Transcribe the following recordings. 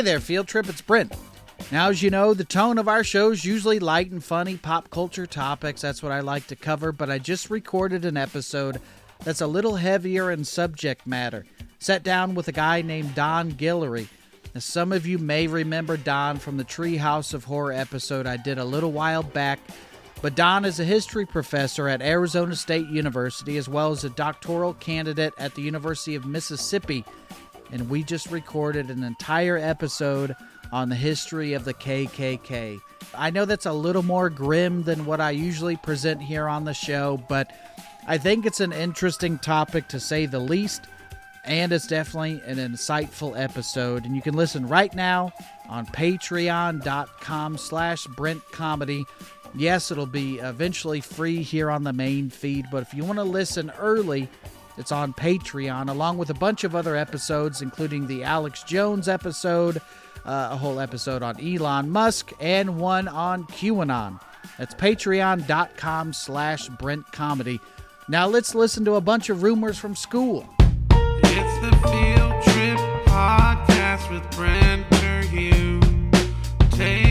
Hey there, Field Trip. It's Brent. Now, as you know, the tone of our show is usually light and funny pop culture topics. That's what I like to cover, but I just recorded an episode that's a little heavier in subject matter. Sat down with a guy named Don Guillory. Now, some of you may remember Don from the Treehouse of Horror episode I did a little while back, but Don is a history professor at Arizona State University as well as a doctoral candidate at the University of Mississippi. And we just recorded an entire episode on the history of the KKK. I know that's a little more grim than what I usually present here on the show, but I think it's an interesting topic to say the least, and it's definitely an insightful episode. And you can listen right now on patreon.com slash Brent Comedy. Yes, it'll be eventually free here on the main feed, but if you want to listen early, it's on Patreon, along with a bunch of other episodes, including the Alex Jones episode, uh, a whole episode on Elon Musk, and one on QAnon. That's patreon.com slash Brent Comedy. Now let's listen to a bunch of rumors from school. It's the Field Trip Podcast with Brent. Take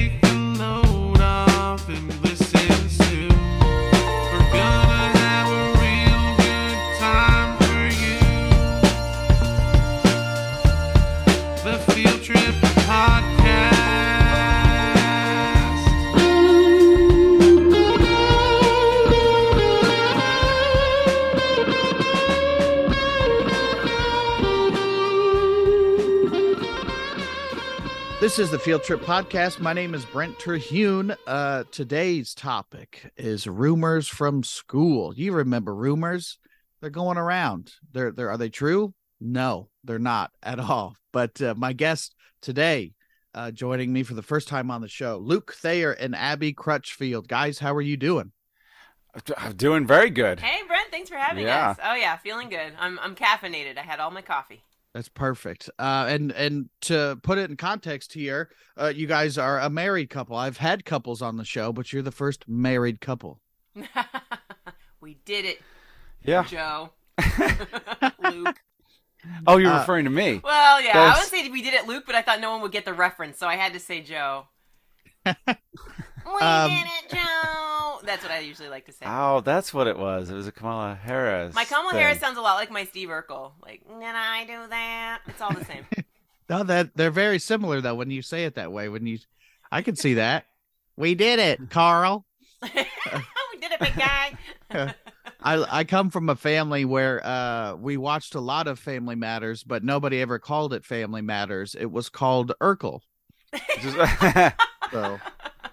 This is the Field Trip Podcast. My name is Brent Terhune. Uh, today's topic is rumors from school. You remember rumors? They're going around. They're, they're are they true? No, they're not at all. But uh, my guest today, uh, joining me for the first time on the show, Luke Thayer and Abby Crutchfield. Guys, how are you doing? I'm doing very good. Hey Brent, thanks for having Yeah. us. Oh yeah, feeling good. I'm I'm caffeinated. I had all my coffee. That's perfect. Uh, and and to put it in context here, uh, you guys are a married couple. I've had couples on the show, but you're the first married couple. we did it, Yeah. Joe. Luke. Oh, you're Uh, referring to me. Well, yeah, I That's- would say we did it, Luke, but I thought no one would get the reference, so I had to say Joe. we Um, did it, Joe. That's what I usually like to say. Oh, that's what it was. It was a Kamala Harris. my Kamala thing. Harris sounds a lot like my Steve Urkel. Like, did I do that? It's all the same. No, that they're very similar though when you say it that way. When you, I can see that. We did it, Carl. we did it, big guy. I I come from a family where uh we watched a lot of Family Matters, but nobody ever called it Family Matters. It was called Urkel. So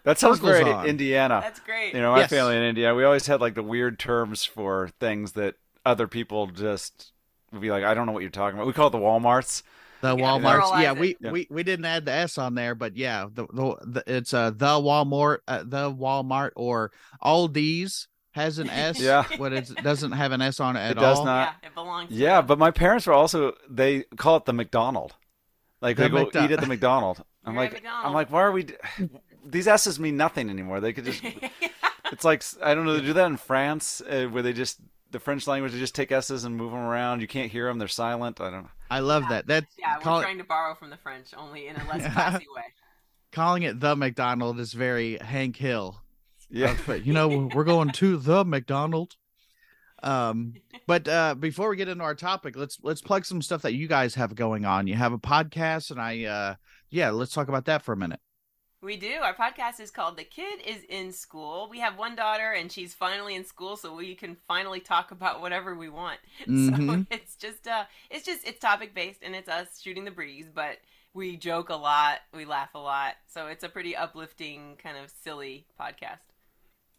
that sounds Urkel's very on. Indiana. That's great. You know, my Yes. family in India, we always had like the weird terms for things that other people just would be like, I don't know what you're talking about. We call it the Walmarts. the You gotta pluralize yeah, it. we, Yeah. we we didn't add the S on there, but yeah, the, the, the it's uh the Walmart, uh, the Walmart or Aldi's has an S. Yeah. but it doesn't have an S on it at all. It does all. not. yeah, it belongs. to Yeah, them. but my parents were also they call it the McDonald. Like The they go McDo- eat at the McDonald. I'm You're at like McDonald's. I'm like, why are we? d- These S's mean nothing anymore. They could just. It's like I don't know. They do that in France, uh, where they just the French language. They just take S's and move them around. You can't hear them. They're silent. I don't. I love that. That's yeah, we're call it- trying to borrow from the French, only in a less classy way. calling it the McDonald is very Hank Hill. Yeah. outfit. You know, we're going to the McDonald. Um, but uh before we get into our topic, let's let's plug some stuff that you guys have going on. You have a podcast, and I uh yeah, let's talk about that for a minute. We do. Our podcast is called The Kid is in School. We have one daughter and she's finally in school so we can finally talk about whatever we want. So Mhm. it's just uh it's just it's topic based and it's us shooting the breeze, but we joke a lot, we laugh a lot. So it's a pretty uplifting kind of silly podcast.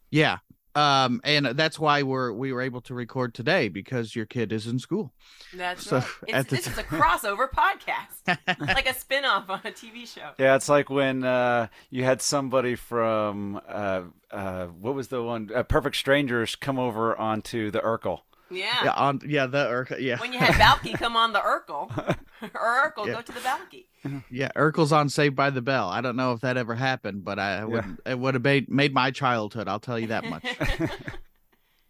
Yeah. Um, and that's why we're we were able to record today because your kid is in school. That's So, right. at It's, the this is a crossover podcast. like a spin-off on a TV show. Yeah, it's like when uh, you had somebody from uh, uh, what was the one? Uh, Perfect Strangers come over onto the Urkel. Yeah. Yeah, on yeah, the Urkel, yeah. When you had Balki come on the Urkel, or Urkel Yeah. go to the Balki. Yeah, Urkel's on Saved by the Bell. I don't know if that ever happened, but I would it would have made made my childhood. I'll tell you that much.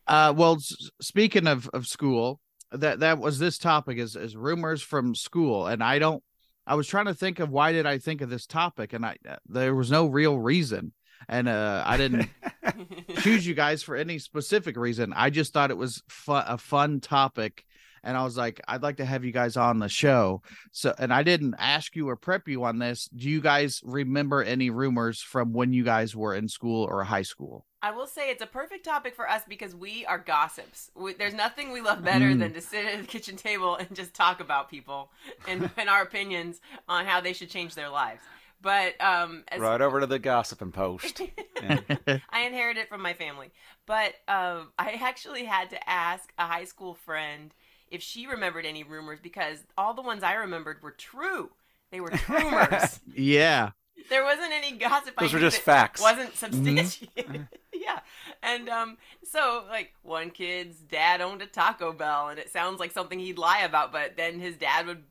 uh, well, s- speaking of of school, that that was this topic is is rumors from school, and I don't I was trying to think of why did I think of this topic, and I uh, there was no real reason, and uh, I didn't choose you guys for any specific reason. I just thought it was fu- a fun topic, and I was like, I'd like to have you guys on the show. So, and I didn't ask you or prep you on this. Do you guys remember any rumors from when you guys were in school or high school? I will say it's a perfect topic for us because we are gossips. We, there's nothing we love better Mm. than to sit at the kitchen table and just talk about people and, and our opinions on how they should change their lives. But um, as Right over to the gossiping post. Yeah. I inherited it from my family. But um, I actually had to ask a high school friend if she remembered any rumors because all the ones I remembered were true. They were rumors. Yeah. there wasn't any gossip. I Those were just that facts. Wasn't substantiated. yeah, and um, so like one kid's dad owned a Taco Bell, and it sounds like something he'd lie about, but then his dad would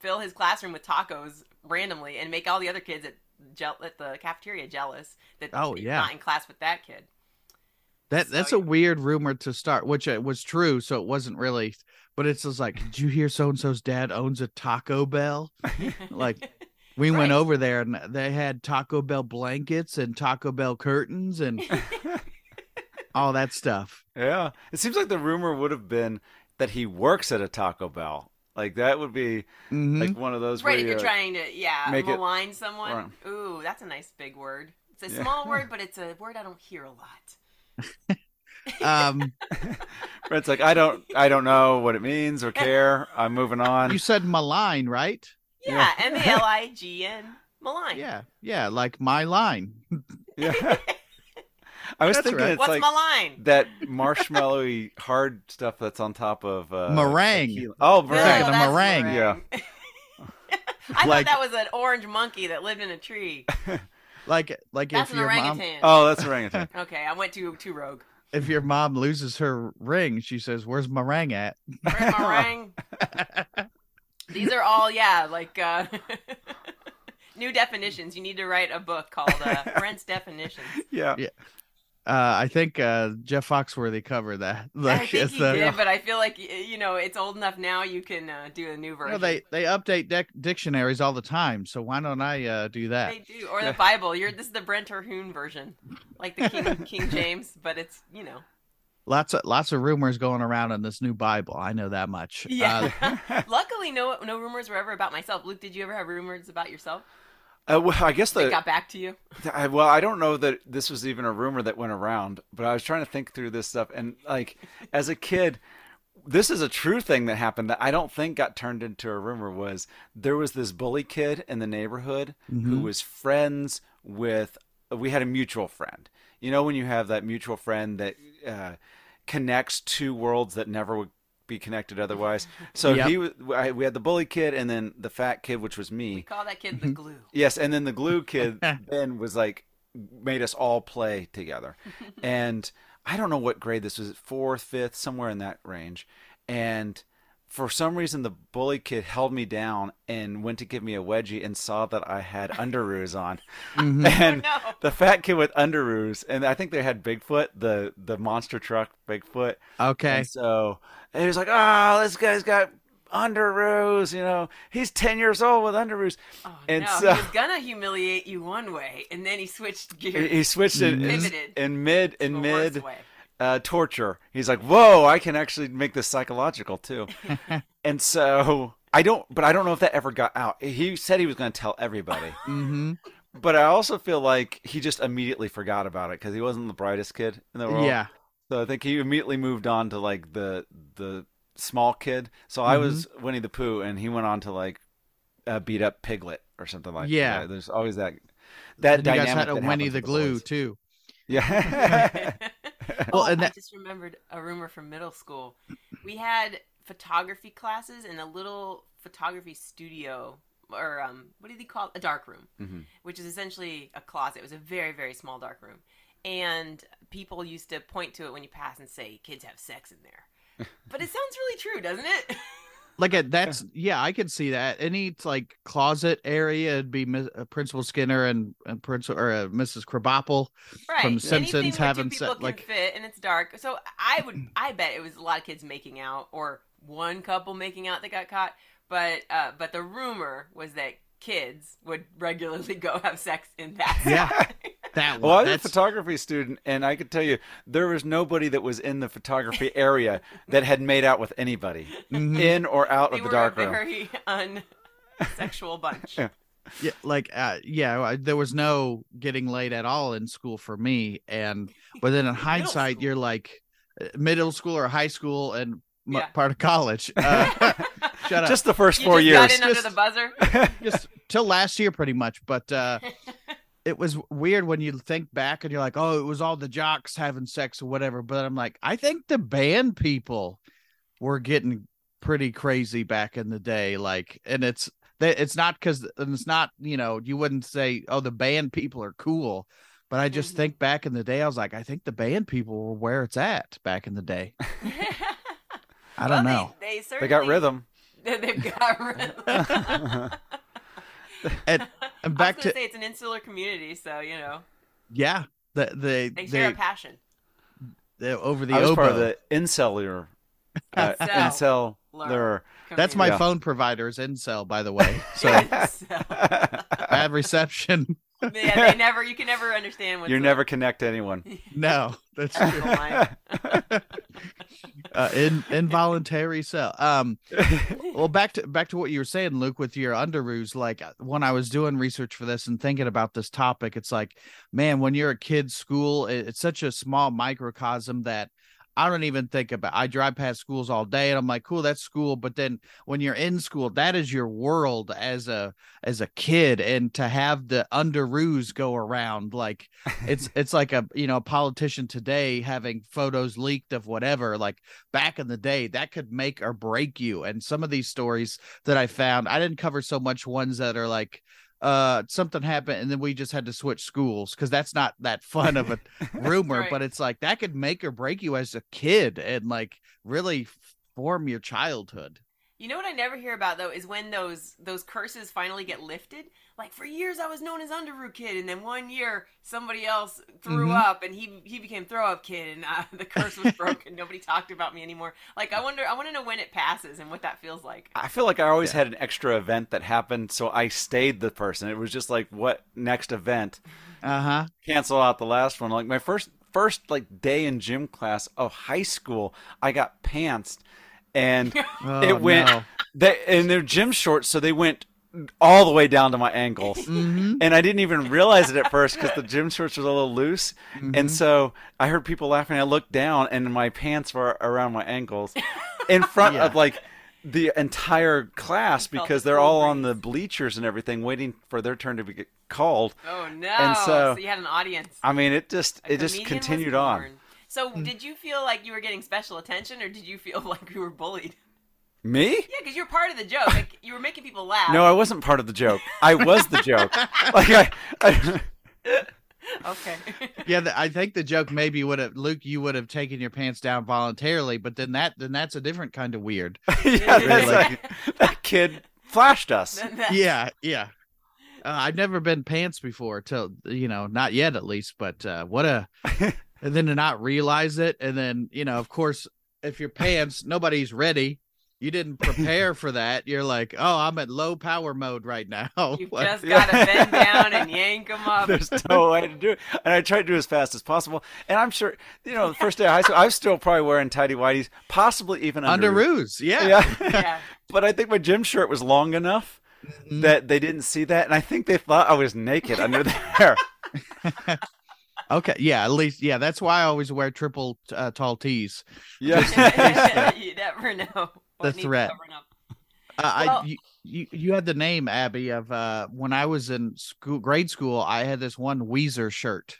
fill his classroom with tacos randomly and make all the other kids at gel- at the cafeteria jealous that Oh, he's yeah. not in class with that kid. That So, that's a yeah. weird rumor to start, which uh, was true, so it wasn't really. But it's just like, did you hear so and so's dad owns a Taco Bell? Like, we went over there and they had Taco Bell blankets and Taco Bell curtains and all that stuff. Yeah. It seems like the rumor would have been that he works at a Taco Bell. Like that would be Mhm. like one of those right, where if you're you- trying to yeah make it- malign someone. Right. Ooh, that's a nice big word. It's a Yeah. small word, but it's a word I don't hear a lot. Um, Brent's like, I don't I don't know what it means or care. I'm moving on. you said malign, right? Yeah, M A L I G N, malign. Yeah, yeah, like my line. Yeah. I was That's thinking right. it's What's like malign? that marshmallowy hard stuff that's on top of uh, Meringue. tequila. Oh, No, Thinking meringue. that's meringue. Yeah. I Like- thought that was an orange monkey that lived in a tree. Like, like That's if an your mom, orangutan. Oh, that's orangutan. Okay, I went too too rogue. If your mom loses her ring, she says, "Where's my ring at?" Where's my ring? These are all yeah, like uh, new definitions. You need to write a book called uh, Brent's Definitions. yeah. Yeah. Uh, I think uh, Jeff Foxworthy covered that. I think he the- did, but I feel like you know it's old enough now. You can uh, do a new You version. know, they they update dec- dictionaries all the time, so why don't I uh, do that? They do, or the Bible. You're this is the Brent Terhune version, like the King King James, but it's you know. Lots of lots of rumors going around on this new Bible. I know that much. Yeah. Uh, Luckily, no no rumors were ever about myself. Luke, did you ever have rumors about yourself? Uh, well, I guess They got back to you. I, well, I don't know that this was even a rumor that went around, but I was trying to think through this stuff, and like as a kid, this is a true thing that happened that I don't think got turned into a rumor. Was there was this bully kid in the neighborhood who was friends with? We had a mutual friend. You know when you have that mutual friend that uh, connects two worlds that never would be connected otherwise. So Yep. he was. I- We had the bully kid, and then the fat kid, which was me. We call that kid Mm-hmm. the glue. Yes, and then the glue kid Ben was like made us all play together. and I don't know what grade this was, fourth, fifth, somewhere in that range. And for some reason the bully kid held me down and went to give me a wedgie and saw that I had underoos on. mhm. And no. the fat kid with underoos, and I think they had Bigfoot, the the monster truck Bigfoot. Okay. And so and he was like, "Oh, this guy's got underoos. You know, he's ten years old with underoos." Oh, and no, so- he was gonna humiliate you one way, and then he switched gears. he switched it in, Pivoted in mid in the worst mid way. Uh, torture. He's like, "Whoa, I can actually make this psychological too." and so I don't, but I don't know if that ever got out. He said he was going to tell everybody, hmm but I also feel like he just immediately forgot about it because he wasn't the brightest kid in the world. Yeah. So I think he immediately moved on to like the the small kid. So I was Mm-hmm. Winnie the Pooh, and he went on to like uh, beat up Piglet or something like Yeah. that. There's always that that And you guys had a Winnie the Glue boys. too. Yeah. Well, oh, and I that- just remembered a rumor from middle school. We had photography classes in a little photography studio, or um, what do they call it? A dark room, Mhm. which is essentially a closet. It was a very, very small dark room, and people used to point to it when you pass and say, "Kids have sex in there." But it sounds really true, doesn't it? Like a, that's yeah, I could see that. Any like closet area, it'd be Miss, uh, Principal Skinner and, and Principal or uh, Mrs. Krabappel. right. From Simpsons where having people se- can like- fit and it's dark. So I would, I bet it was a lot of kids making out, or one couple making out that got caught. but uh, but the rumor was that kids would regularly go have sex in that. Yeah. Spot. That Well, I one. was a photography student, and I could tell you there was nobody that was in the photography area that had made out with anybody, Mhm. in or out they of the were a dark room. very unsexual bunch. Yeah. yeah, like uh, yeah, I- there was no getting laid at all in school for me. And but then in hindsight, you're like uh, middle school or high school and m- Yeah. part of college. Uh, shut up. Just the first You four just years. got in under Just- the buzzer. just till last year pretty much but uh it was weird when you think back and you're like oh it was all the jocks having sex or whatever but i'm like i think the band people were getting pretty crazy back in the day like and it's that it's not because it's not you know you wouldn't say oh the band people are cool but i just Mhm. think back in the day i was like i think the band people were where it's at back in the day i don't Well, know They, they, they got rhythm. They've got rhythm. and, and I back was to say it's an insular community, so you know yeah the, the, they share they, a passion. the over the I was oboe. part of the incellular. Uh, Incel. inceller. That's my Yeah. phone provider's incel, by the way. So Incel. bad reception. Yeah, they never. You can never understand what's You the- never connect to anyone. No, that's the true. line. Uh, in, involuntary cell. Um, well, back to back to what you were saying, Luke, with your underoos. Like uh, when I was doing research for this and thinking about this topic, it's like, man, when you're a kid, school, it- it's such a small microcosm that I don't even think about. I drive past schools all day, and I'm like, cool, that's school. But then when you're in school, that is your world as a as a kid, and to have the underoos go around, like it's it's like a you know a politician today having photos leaked of whatever. Like back in the day, that could make or break you. And some of these stories that I found, I didn't cover so much ones that are like uh something happened and then we just had to switch schools because that's not that fun of a rumor Right. but it's like that could make or break you as a kid and like really form your childhood You know what I never hear about though is when those those curses finally get lifted. Like for years I was known as Underoos Kid, and then one year somebody else threw Mhm. up, and he he became Throw Up Kid, and uh, the curse was broken. Nobody talked about me anymore. Like I wonder, I want to know when it passes and what that feels like. I feel like I always Yeah. had an extra event that happened, so I stayed the person. It was just like, what next event? uh-huh Cancel out the last one. Like my first first like day in gym class of high school, I got pantsed, and oh, it went. no. They and they're gym shorts, so they went all the way down to my ankles. Mhm. And I didn't even realize it at first because the gym shorts was a little loose. Mhm. And so I heard people laughing. I looked down, and my pants were around my ankles, in front Yeah. of like the entire class because they're all on the bleachers and everything, waiting for their turn to be called. Oh no! And so- you had an audience. I mean, it just A it just continued on. Born. So did you feel like you were getting special attention, or did you feel like you were bullied? Me? Yeah, because you're part of the joke. Like, you were making people laugh. No, I wasn't part of the joke. I was the joke. like I, I Okay. yeah the, i think the joke maybe would have luke you would have taken your pants down voluntarily but then that then that's a different kind of weird yeah, Really? like, that kid flashed us. Yeah yeah uh, i've never been pants before till you know not yet at least but uh what a and then to not realize it and then you know of course if your pants nobody's ready you didn't prepare for that you're like oh i'm at low power mode right now You've Like, just got to bend down and yank them up. There's no way to do it. And I tried to do it as fast as possible. And I'm sure, you know, the first day of high school, I was still probably wearing tidy whities, possibly even under. underoos yeah, Yeah. yeah. but I think my gym shirt was long enough Mhm. that they didn't see that. And I think they thought I was naked under there. Okay yeah at least yeah that's why i always wear triple uh, tall tees Yeah. you never know. What The threat. Uh, Well- I you, you you had the name Abby of uh when I was in school grade school I had this one Weezer shirt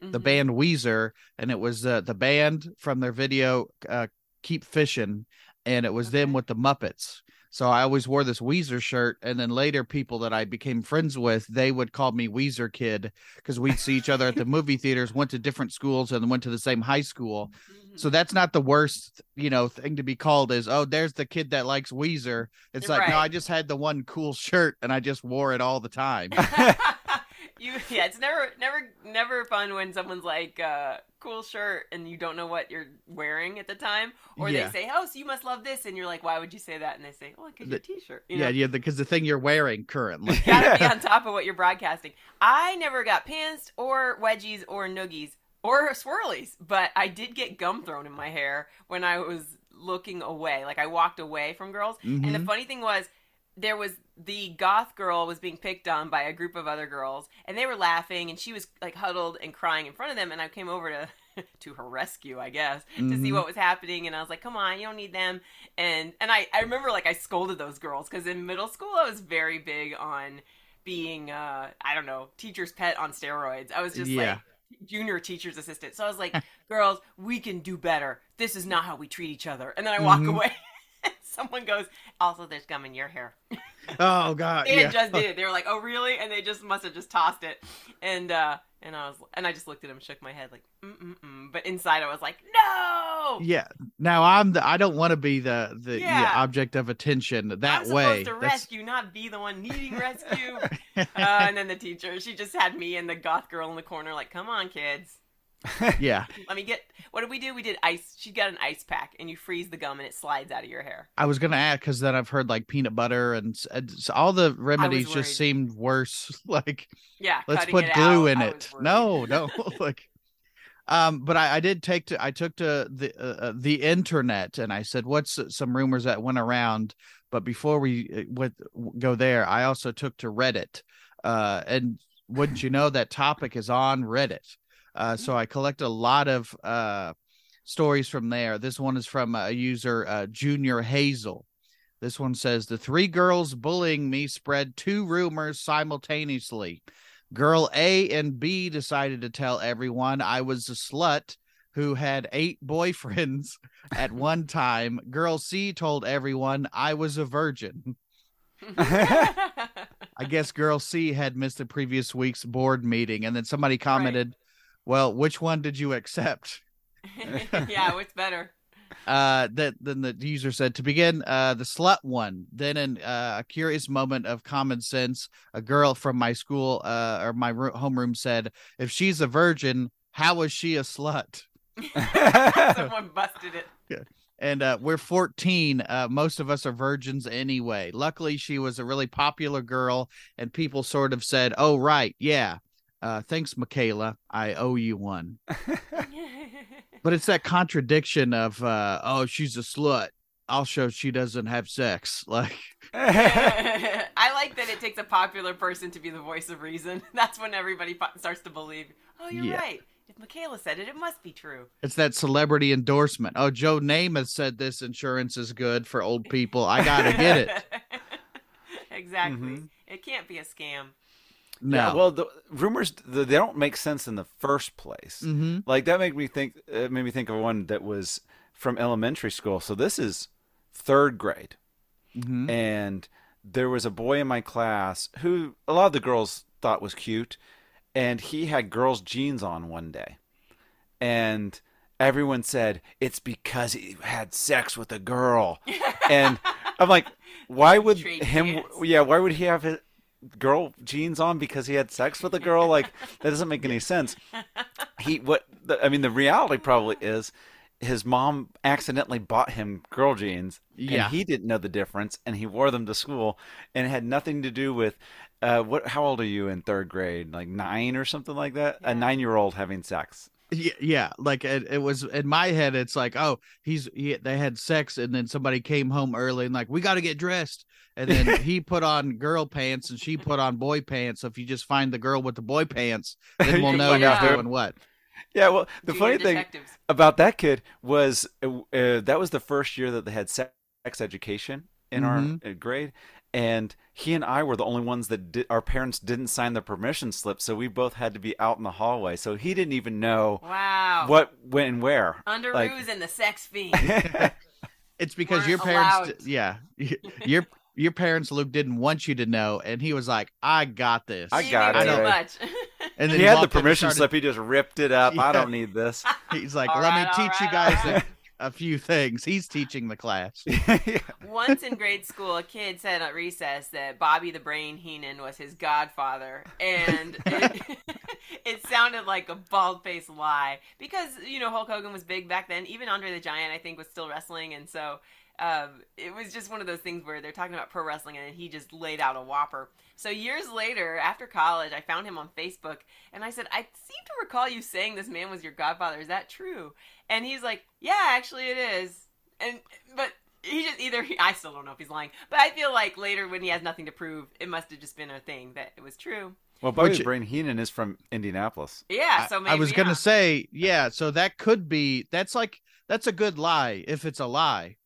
the Mhm. band Weezer and it was uh, the band from their video uh Keep Fishing and it was them with the Muppets so I always wore this Weezer shirt and then later people that I became friends with they would call me Weezer kid because we'd see each other at the movie theaters went to different schools and went to the same high school so that's not the worst, you know, thing to be called is, oh, there's the kid that likes Weezer. It's like, no, I just had the one cool shirt and I just wore it all the time. you yeah, it's never never never fun when someone's like uh cool shirt and you don't know what you're wearing at the time, or Yeah. they say, "Oh, so you must love this," and you're like, "Why would you say that?" And they say, "Oh, because your The- T-shirt." You yeah, know? yeah, because the thing you're wearing currently. You gotta be on top of what you're broadcasting. I never got pants or wedgies or noogies or swirlies, but I did get gum thrown in my hair when I was looking away. Like I walked away from girls. And the Mhm. funny thing was, there was the goth girl was being picked on by a group of other girls, and they were laughing, and she was like huddled and crying in front of them. And I came over to to her rescue, I guess, to see Mhm. what was happening. And I was like, "Come on, you don't need them." And and I I remember like I scolded those girls because in middle school I was very big on being uh I don't know teacher's pet on steroids. I was just Yeah. like junior teacher's assistant. So I was like, girls, we can do better. This is not how we treat each other. And then I walk Mhm. away. Someone goes, also, there's gum in your hair. Oh god, They yeah. just did. They were like, oh, really? And they just must have just tossed it. And uh, and I was, and I just looked at him, shook my head, like, mm. But inside, I was like, no. Yeah. Now I'm the I don't want to be the the yeah, Yeah. object of attention that I'm way. supposed to That's- rescue, not be the one needing rescue. uh, and then the teacher, she just had me and the goth girl in the corner, like, come on, kids. yeah. Let me get. What did we do? We did ice. She got an ice pack, and you freeze the gum, and it slides out of your hair. I was gonna add because then I've heard like peanut butter and, and all the remedies just seemed worse. like Yeah, let's put glue out, in it. No, no. like, um, but I, I did take to I took to the uh, uh, the internet and I said, "What's some rumors that went around?" But before we uh, went, go there, I also took to Reddit, uh, and wouldn't you know that topic is on Reddit? Uh, so I collect a lot of uh stories from there. This one is from a user, uh, Junior Hazel. This one says the three girls bullying me spread two rumors simultaneously. Girl A and B decided to tell everyone I was a slut who had eight boyfriends at one time. Girl C told everyone I was a virgin. I guess girl C had missed the previous week's board meeting, and then somebody commented, "Well, which one did you accept?" yeah, what's better? uh that then the user said to begin uh the slut one then in uh, a curious moment of common sense a girl from my school uh or my ro- homeroom said if she's a virgin how is she a slut Someone busted it. and uh we're 14 uh most of us are virgins anyway luckily she was a really popular girl and people sort of said oh right yeah uh thanks michaela i owe you one but it's that contradiction of uh oh she's a slut i'll show she doesn't have sex like I like that it takes a popular person to be the voice of reason. That's when everybody po- starts to believe. Oh, you're Yeah. right. If Michaela said it, it must be true. it's that celebrity endorsement oh joe namath said this insurance is good for old people i gotta get it exactly. Mhm. It can't be a scam. No Yeah, well, the rumors the, they don't make sense in the first place. hmm Like that made me think. It made me think of one that was from elementary school. So this is third grade, hmm and there was a boy in my class who a lot of the girls thought was cute, and he had girls' jeans on one day, and everyone said it's because he had sex with a girl, and I'm like, why would him? Yeah, why would he have his girl jeans on because he had sex with a girl? Like that doesn't make any sense. He what? The, I mean, the reality probably is. His mom accidentally bought him girl jeans, Yeah. and he didn't know the difference, and he wore them to school, and it had nothing to do with uh, what? How old are you in third grade? Like nine or something like that? Yeah. A nine-year-old having sex. yeah, yeah like it, it was in my head it's like oh he's he, they had sex and then somebody came home early and like we got to get dressed and then he put on girl pants and she put on boy pants so if you just find the girl with the boy pants then we'll know Yeah. you're doing what Yeah. Well, the Junior funny thing about that kid was uh, uh, that was the first year that they had sex education in Mhm. our uh, grade, and he and I were the only ones that did, our parents didn't sign the permission slip, so we both had to be out in the hallway. So he didn't even know Wow. what, when, and where. Under like- and the sex fiend. it's because Weren't your parents allowed. d- yeah your your parents luke didn't want you to know and he was like i got this I You got knew it. Too I much. and then he had the walked in and permission started- slip. He just ripped it up. I don't need this. he's like let right, me all teach you guys all a, a few things he's teaching the class Once in grade school, a kid said at recess that Bobby the Brain Heenan was his godfather, and it, it sounded like a bald faced lie because you know Hulk Hogan was big back then. Even Andre the Giant, I think, was still wrestling, and so um, it was just one of those things where they're talking about pro wrestling, and he just laid out a whopper. So years later, after college, I found him on Facebook, and I said, "I seem to recall you saying this man was your godfather. Is that true?" And he's like, "Yeah, actually, it is." And but he just either he, I still don't know if he's lying, but I feel like later when he has nothing to prove, it must have just been a thing that it was true. Well, Bobby Which- Brain Heenan is from Indianapolis. Yeah, so I- maybe I was yeah. gonna say, yeah. So that could be. That's like that's a good lie if it's a lie,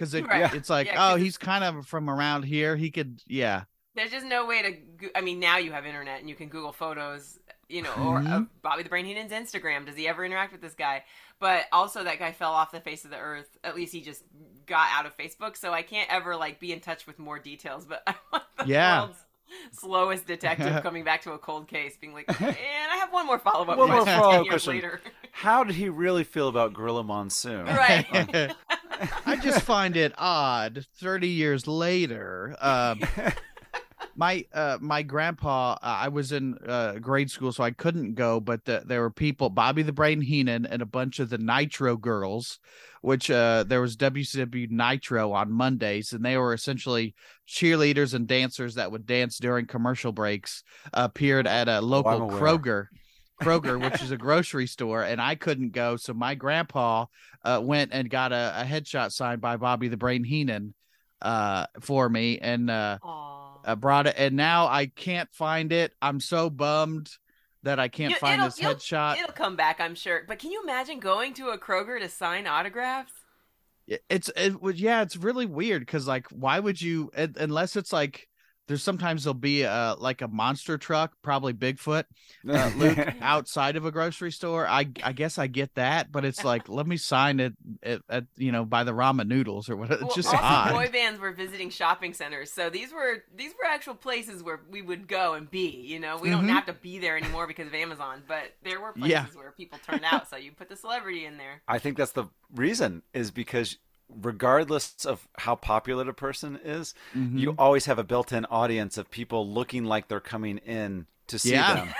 because it, Right. it's like, Yeah, 'cause oh, he's kind of from around here. He could, yeah. There's just no way to. Go- I mean, now you have internet and you can Google photos, you know, or uh, Bobby the Brain Heenan's Instagram. Does he ever interact with this guy? But also, that guy fell off the face of the earth. At least he just got out of Facebook, so I can't ever like be in touch with more details. But I want the Yeah. world's slowest detective coming back to a cold case, being like, and I have one more follow up One more follow-up 10 question. later. How did he really feel about Gorilla Monsoon? right. I just find it odd. Thirty years later, um, my uh, my grandpa. Uh, I was in uh, grade school, so I couldn't go. But the, there were people, Bobby the Brain Heenan, and a bunch of the Nitro Girls, which uh, there was WCW Nitro on Mondays, and they were essentially cheerleaders and dancers that would dance during commercial breaks. Appeared at a local I'm aware. Kroger. Kroger, which is a grocery store, and I couldn't go. So my grandpa uh, went and got a, a headshot signed by Bobby the Brain Heenan uh, for me, and uh, uh, brought it. And now I can't find it. I'm so bummed that I can't You- find this headshot. It'll come back, I'm sure. But can you imagine going to a Kroger to sign autographs? It- It's it would yeah, it's really weird because like why would you un- unless it's like there's sometimes there'll be uh like a monster truck, probably Bigfoot, uh, Luke outside of a grocery store. I I guess I get that, but it's like let me sign it at, at you know by the ramen noodles or whatever. It's Well, just also, odd. boy bands were visiting shopping centers, so these were these were actual places where we would go and be. You know, we don't Mhm. have to be there anymore because of Amazon, but there were places Yeah. where people turned out. So you put the celebrity in there. I think that's the reason is because regardless of how popular a person is, Mhm. you always have a built-in audience of people looking like they're coming in to see Yeah. them.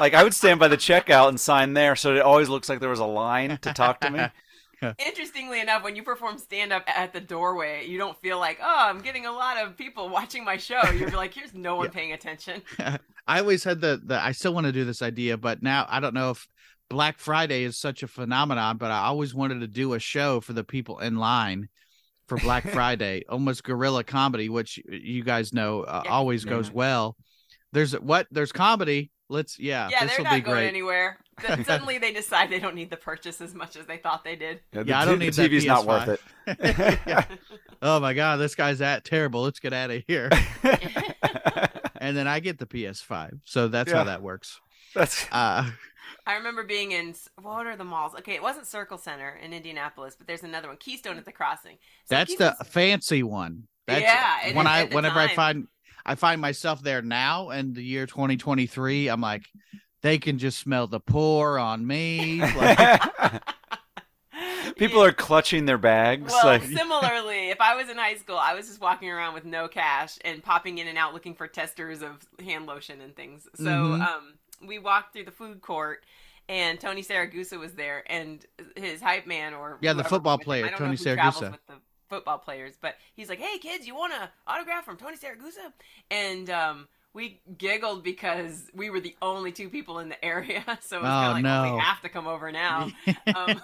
like I would stand by the checkout and sign there, so it always looks like there was a line to talk to me. Interestingly enough, when you perform stand up at the doorway, you don't feel like, oh, I'm getting a lot of people watching my show. You're like, here's no one Yeah. paying attention. I always had the the I still want to do this idea, but now I don't know if Black Friday is such a phenomenon, but I always wanted to do a show for the people in line for Black Friday, almost guerrilla comedy, which you guys know uh, Yeah. always goes well. There's what there's comedy. Let's yeah, Yeah, this they're will not be going great. anywhere. Th- Suddenly they decide they don't need the purchase as much as they thought they did. the Yeah, I don't need the that TV's not worth it. Oh my god, this guy's that terrible. Let's get out of here. and then I get the PS5. So that's Yeah. how that works. That's Uh I remember being in what are the malls? Okay, it wasn't Circle Centre in Indianapolis, but there's another one, Keystone at the Crossing. So That's the fancy one. That's Yeah, it when is I at the whenever I find I find myself there now in the year 2023, I'm like, they can just smell the poor on me. Like, people are clutching their bags. Well, like, similarly, if I was in high school, I was just walking around with no cash and popping in and out looking for testers of hand lotion and things. So Mhm. um, we walked through the food court, and Tony Siragusa was there, and his hype man or Yeah, the football player, Tony Siragusa. with the football players, but he's like, "Hey kids, you want an autograph from Tony Siragusa?" And um, we giggled because we were the only two people in the area, so it was kind Oh, of like, well, no. we have to come over now. um,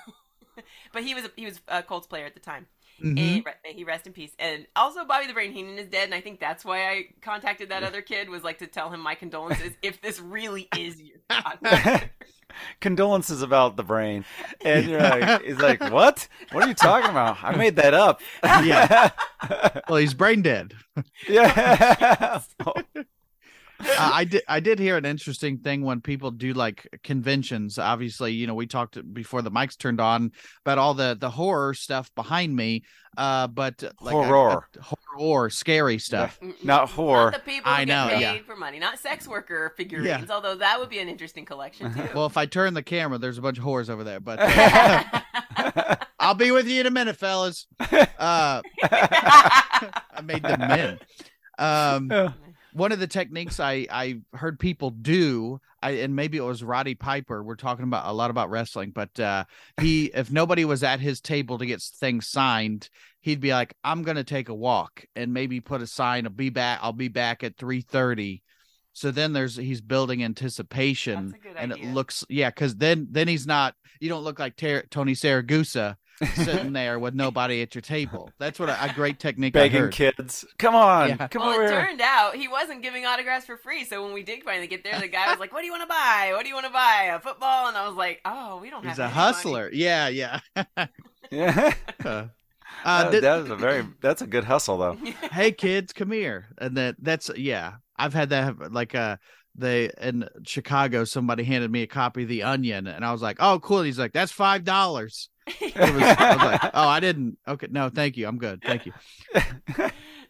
but he was he was a Colts player at the time. Mhm. And may he rest in peace. And also, Bobby the Brain Heenan is dead, and I think that's why I contacted that other kid was like to tell him my condolences if this really is your condolences about the brain, and you're like, he's like, what? What are you talking about? I made that up. Yeah. Well, he's brain dead. yeah. Uh, I did I did hear an interesting thing when people do like conventions. Obviously, you know, we talked before the mics turned on about all the the horror stuff behind me. Uh, but uh, like Horror. horror, scary stuff. Not horror. Not the people who I know, get paid yeah. for money, not sex worker figurines. Although that would be an interesting collection too. Well, if I turn the camera, there's a bunch of whores over there. But uh, I'll be with you in a minute, fellas. Uh, I made them men. Um, Yeah. One of the techniques I I heard people do, I and maybe it was Roddy Piper. We're talking about a lot about wrestling, but uh he if nobody was at his table to get things signed, he'd be like, "I'm gonna take a walk," and maybe put a sign. I'll be back. I'll be back at three thirty. So then there's he's building anticipation, That's a good and idea. it looks yeah, because then then he's not. You don't look like Ter- Tony Siragusa sitting there with nobody at your table. That's what a, a great technique. I Begging heard. kids, come on, Yeah. come well, over it here. turned out he wasn't giving autographs for free. So when we did finally get there, the guy was like, "What do you want to buy? What do you want to buy? A football?" And I was like, "Oh, we don't He's have a any money." hustler. Yeah, yeah. Yeah, Uh, that, th- that was a very that's a good hustle though. hey kids, come here. And that that's yeah. I've had that happen, like uh they in Chicago, somebody handed me a copy of The Onion, and I was like, "Oh, cool." He's like, "That's five dollars." It was, I was like, "Oh, I didn't." Okay, no, thank you. I'm good. Thank you.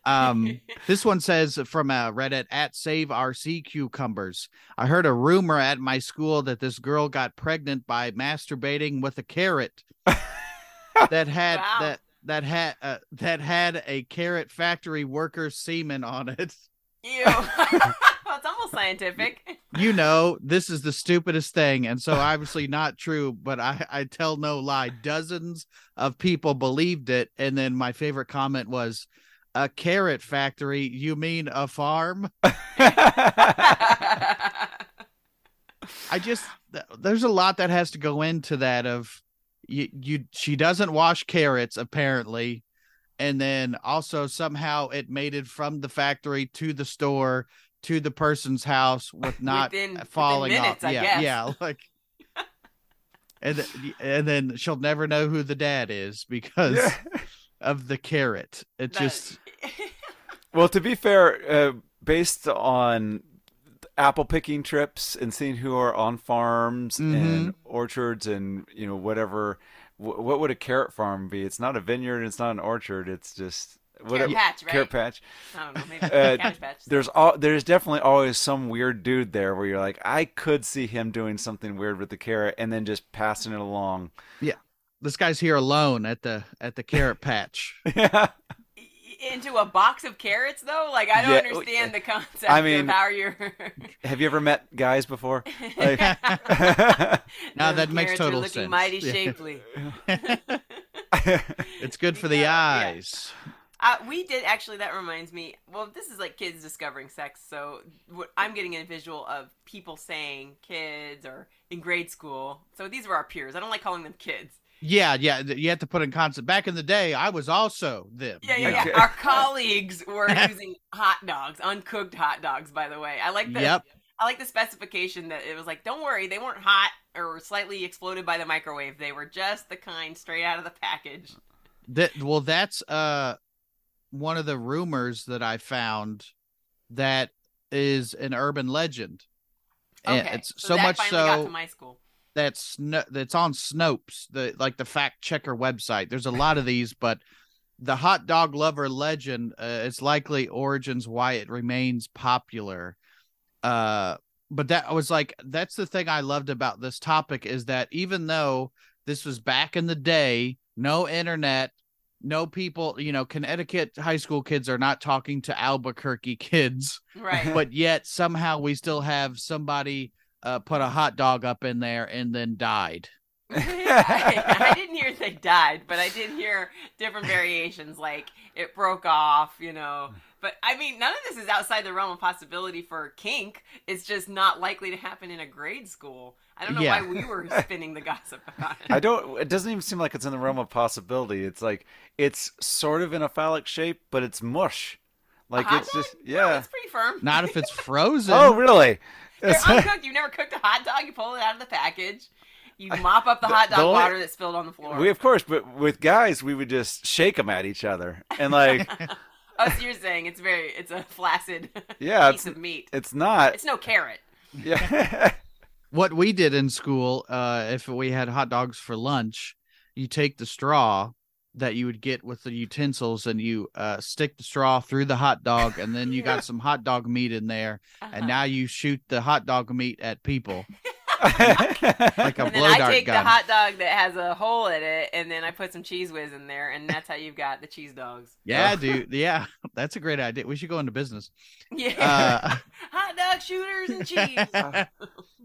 Um, this one says from uh, Reddit at Save RC Cucumbers. I heard a rumor at my school that this girl got pregnant by masturbating with a carrot that had Wow. that that had uh, that had a carrot factory worker semen on it. Ew. well, it's almost scientific. You know, this is the stupidest thing, and so obviously not true. But I I tell no lie. Dozens of people believed it, and then my favorite comment was. A carrot factory? You mean a farm? I just there's a lot that has to go into that of you you she doesn't wash carrots apparently and then also somehow it made it from the factory to the store to the person's house with not Within- within falling minutes, off I yeah guess. yeah like and and then she'll never know who the dad is because Yeah. of the carrot it That- just Well, to be fair, uh, based on apple picking trips and seeing who are on farms Mhm. and orchards and you know whatever, wh- what would a carrot farm be? It's not a vineyard. It's not an orchard. It's just what Carrot patch, right? Carrot patch. I don't know. Maybe Uh, cabbage patch. There's all there's definitely always some weird dude there where you're like, I could see him doing something weird with the carrot and then just passing it along. Yeah. This guy's here alone at the at the carrot patch yeah. Into a box of carrots, though. Like I don't Yeah, understand the concept I mean- of how you're. Have you ever met guys before? Like- Now Those that makes carrots are total looking sense. Mighty Yeah. shapely. it's good for the Yeah, yeah. eyes Uh, we did actually. That reminds me. Well, this is like kids discovering sex, so what, I'm getting a visual of people saying kids or in grade school. So these were our peers. I don't like calling them kids. Yeah, yeah. You have to put in concept. Back in the day, I was also them. Yeah, yeah, yeah. Our colleagues were using hot dogs, uncooked hot dogs. By the way, I like the. Yep. I like the specification that it was like, don't worry, they weren't hot or slightly exploded by the microwave. They were just the kind straight out of the package. That well, that's uh one of the rumors that I found that is an urban legend. And Okay, it's so, so that much finally got so to my school. That's Sno- that's on Snopes, the like the fact checker website. There's a lot of these, but the hot dog lover legend uh, it's likely origins why it remains popular. Uh, but that was like that's the thing I loved about this topic is that even though this was back in the day, no internet, no people, you know, Connecticut high school kids are not talking to Albuquerque kids Right. but yet somehow we still have somebody uh, put a hot dog up in there and then died. I, I didn't hear they died, but I did hear different variations, like it broke off, you know. But I mean, none of this is outside the realm of possibility for kink. It's just not likely to happen in a grade school. I don't know Yeah. why we were spinning the gossip about it. I don't. It doesn't even seem like it's in the realm of possibility. It's like it's sort of in a phallic shape, but it's mush. Like hot it's dog? just No, yeah. it's pretty firm. Not if it's frozen. oh really? They're uncooked. You've never cooked a hot dog. You pull it out of the package. You mop up the hot the dog only- water that spilled on the floor. we of course, but with guys, we would just shake them at each other, and like oh, so you're saying it's very, it's a flaccid Yeah, piece it's- of meat. it's not. It's no carrot. Yeah. What we did in school, uh, if we had hot dogs for lunch, you take the straw that you would get with the utensils and you uh, stick the straw through the hot dog, and then you got some hot dog meat in there, and now you shoot the hot dog meat at people. like a and then blow I take gun. the hot dog that has a hole in it, and then I put some Cheez Whiz in there, and that's how you've got the cheese dogs. yeah, dude. Yeah, that's a great idea. We should go into business. Yeah, Uh, hot dog shooters and cheese.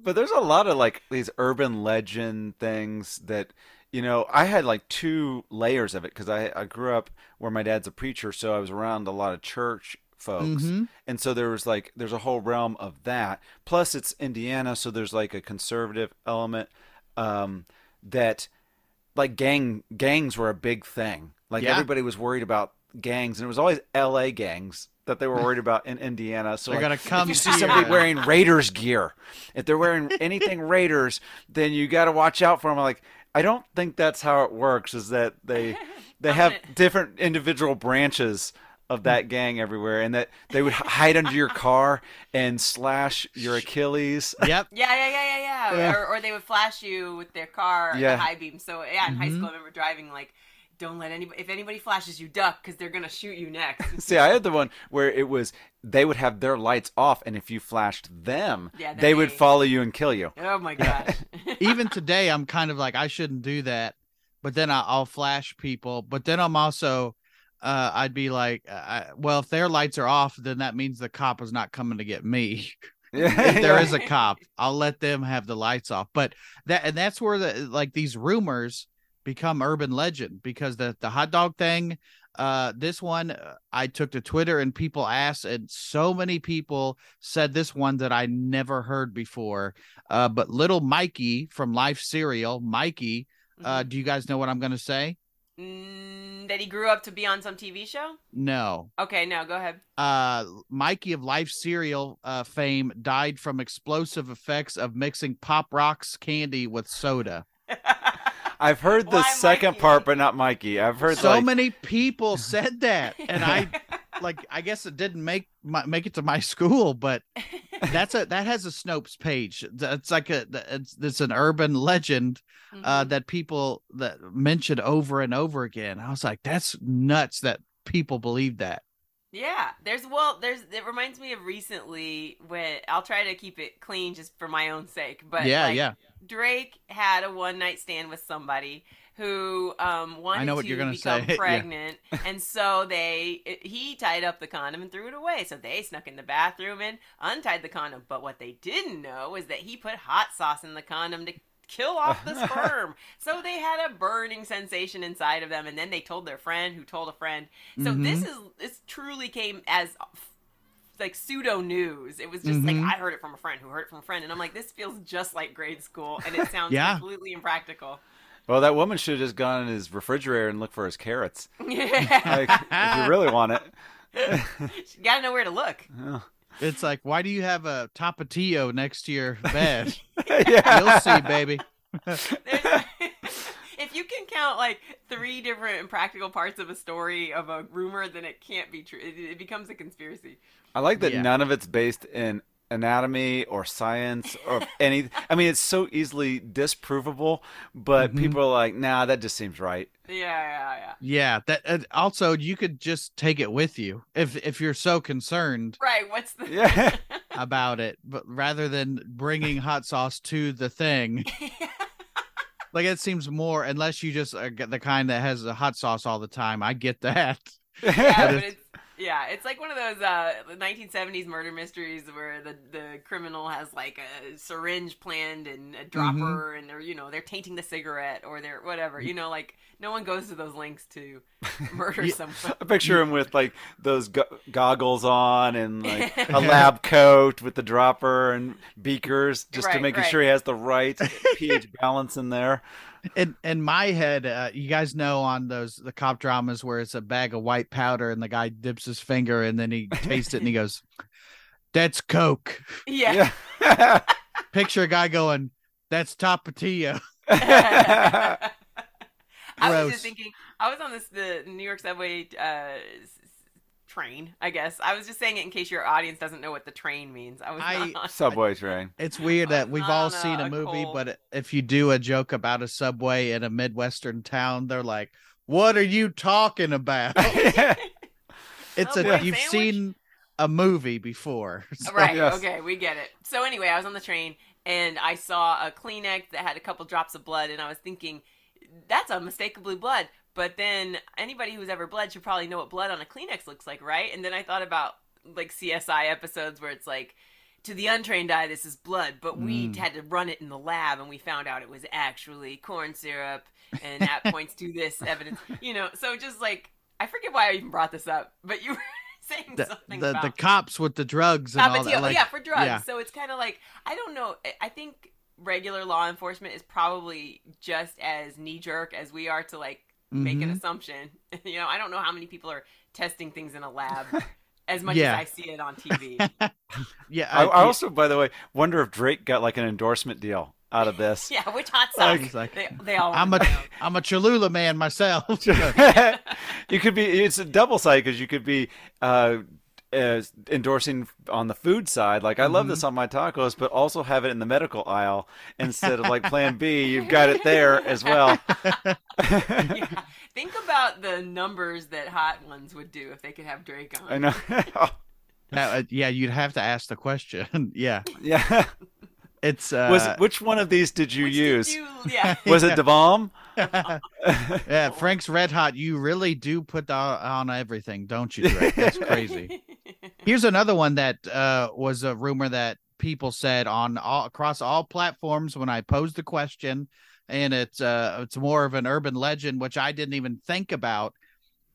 But there's a lot of like these urban legend things that you know I had like two layers of it because I I grew up where my dad's a preacher, so I was around a lot of church folks, Mhm. and so there was like there's a whole realm of that. Plus it's Indiana, so there's like a conservative element um, that like gang gangs were a big thing. Like Yeah. everybody was worried about gangs, and it was always L.A. gangs that they were worried about in Indiana. So They're like, gonna come if you see to somebody wearing Raiders gear, if they're wearing anything Raiders, then you got to watch out for them. Like, I don't think that's how it works. Is that they they have different individual branches of that gang everywhere, and that they would hide under your car and slash your Achilles. Yep. Yeah, yeah, yeah, yeah, yeah. Yeah. Or, or they would flash you with their car Yeah. the high beam. So yeah, in high Mhm. school, I remember driving like, don't let anybody. If anybody flashes you, duck because they're gonna shoot you next. See, I had the one where it was they would have their lights off, and if you flashed them, Yeah, then they would follow you and kill you. oh my gosh. Even today, I'm kind of like I shouldn't do that, but then I, I'll flash people. But then I'm also, uh, I'd be like, uh, well, if their lights are off, then that means the cop is not coming to get me. if there is a cop, I'll let them have the lights off. But that and that's where the like these rumors become urban legend because the the hot dog thing. Uh, this one uh, I took to Twitter and people asked, and so many people said this one that I never heard before. Uh, but little Mikey from Life Cereal, Mikey. Uh, do you guys know what I'm gonna say? Mm, that he grew up to be on some TV show. No. Okay, no, go ahead. uh Mikey of Life Cereal uh fame died from explosive effects of mixing Pop Rocks candy with soda. I've heard the Why second Mikey? part, but not Mikey. I've heard So like, many people said that and I like I guess it didn't make my, make it to my school, but that's a that has a Snopes page. It's like a it's, it's an urban legend uh Mhm. that people that mentioned over and over again. I was like that's nuts that people believe that. Yeah, there's well, there's it reminds me of recently when I'll try to keep it clean just for my own sake, but yeah, like, yeah. Drake had a one night stand with somebody who um wanted know what to you're gonna become say, yeah. pregnant, and so they he tied up the condom and threw it away. So they snuck in the bathroom and untied the condom. But what they didn't know is that he put hot sauce in the condom to kill off the sperm. so they had a burning sensation inside of them, and then they told their friend, who told a friend. So Mhm. this is this truly came as like pseudo news. It was just like Mhm. I heard it from a friend who heard it from a friend, and I'm like, this feels just like grade school, and it sounds Yeah. completely impractical. Well, that woman should have just gone in his refrigerator and looked for his carrots. Yeah, Like, if you really want it. you gotta know where to look. Yeah. It's like why do you have a Tapatio next to your bed? yeah. You'll see, baby. If you can count like three different impractical parts of a story of a rumor, then it can't be true. It, it becomes a conspiracy. I like that Yeah. none of it's based in anatomy or science or any. I mean, it's so easily disprovable, but Mhm. people are like, "Nah, that just seems right." Yeah, yeah, yeah. Yeah, that and also you could just take it with you if if you're so concerned Right. What's the? Yeah. about it, but rather than bringing hot sauce to the thing, like it seems more unless you just are the kind that has the hot sauce all the time. I get that. yeah, But but it's- it's yeah, it's like one of those uh 1970s murder mysteries where the the criminal has like a syringe planned and a dropper and they're you know they're tainting the cigarette or they're whatever you know like no one goes to those links to murder Yeah. someone. I picture him with like those go- goggles on and like a lab coat with the dropper and beakers, just to Right, making right. sure he has the right pH balance in there. In in my head, uh, you guys know on those the cop dramas where it's a bag of white powder and the guy dips his finger and then he tastes it and he goes, "That's Coke." Yeah. Yeah. Picture a guy going, "That's Tapatio." I was just thinking. I was on this the New York subway uh, s- s- train. I guess I was just saying it in case your audience doesn't know what the train means. I was I- on- Subway train. It's weird that we've all a- seen a a movie, cold- but if you do a joke about a subway in a midwestern town, they're like, "What are you talking about?" It's Subway a you've sandwich? seen a movie before. So- Right. Yes. Okay, we get it. So anyway, I was on the train and I saw a Kleenex that had a couple drops of blood, and I was thinking, that's unmistakably blood. But then anybody who's ever bled should probably know what blood on a Kleenex looks like, right? And then I thought about like CSI episodes where it's like, to the untrained eye, this is blood, but we Mm. had to run it in the lab, and we found out it was actually corn syrup, and that points to this evidence. You know, so just like I forget why I even brought this up, but you were saying The, something the, about the cops with the drugs and all that. Like, yeah, for drugs. yeah. So it's kind of like I don't know. I think regular law enforcement is probably just as knee jerk as we are to like make an Mhm. assumption. You know, I don't know how many people are testing things in a lab as much Yeah. as I see it on TV. yeah. I, I yeah, also, by the way, wonder if Drake got like an endorsement deal out of this. yeah, which hot sauce? It's like, they, they all. I'm a want to know. I'm a Cholula man myself. you could be it's a double side because you could be uh, uh, endorsing on the food side like i love this Mm-hmm. on my tacos but also have it in the medical aisle instead of like plan b you've got it there as well Yeah. Think about the numbers that hot ones would do if they could have Drake on. i know Now, uh, yeah, you'd have to ask the question. yeah, yeah it's uh, was which one of these did you Which use Did you, yeah. was it Da Bomb? yeah, Frank's Red Hot. You really do put on, on everything, don't you, Drake? That's crazy. Here's another one that uh, was a rumor that people said on all across all platforms when I posed the question, and it's uh, it's more of an urban legend, which I didn't even think about.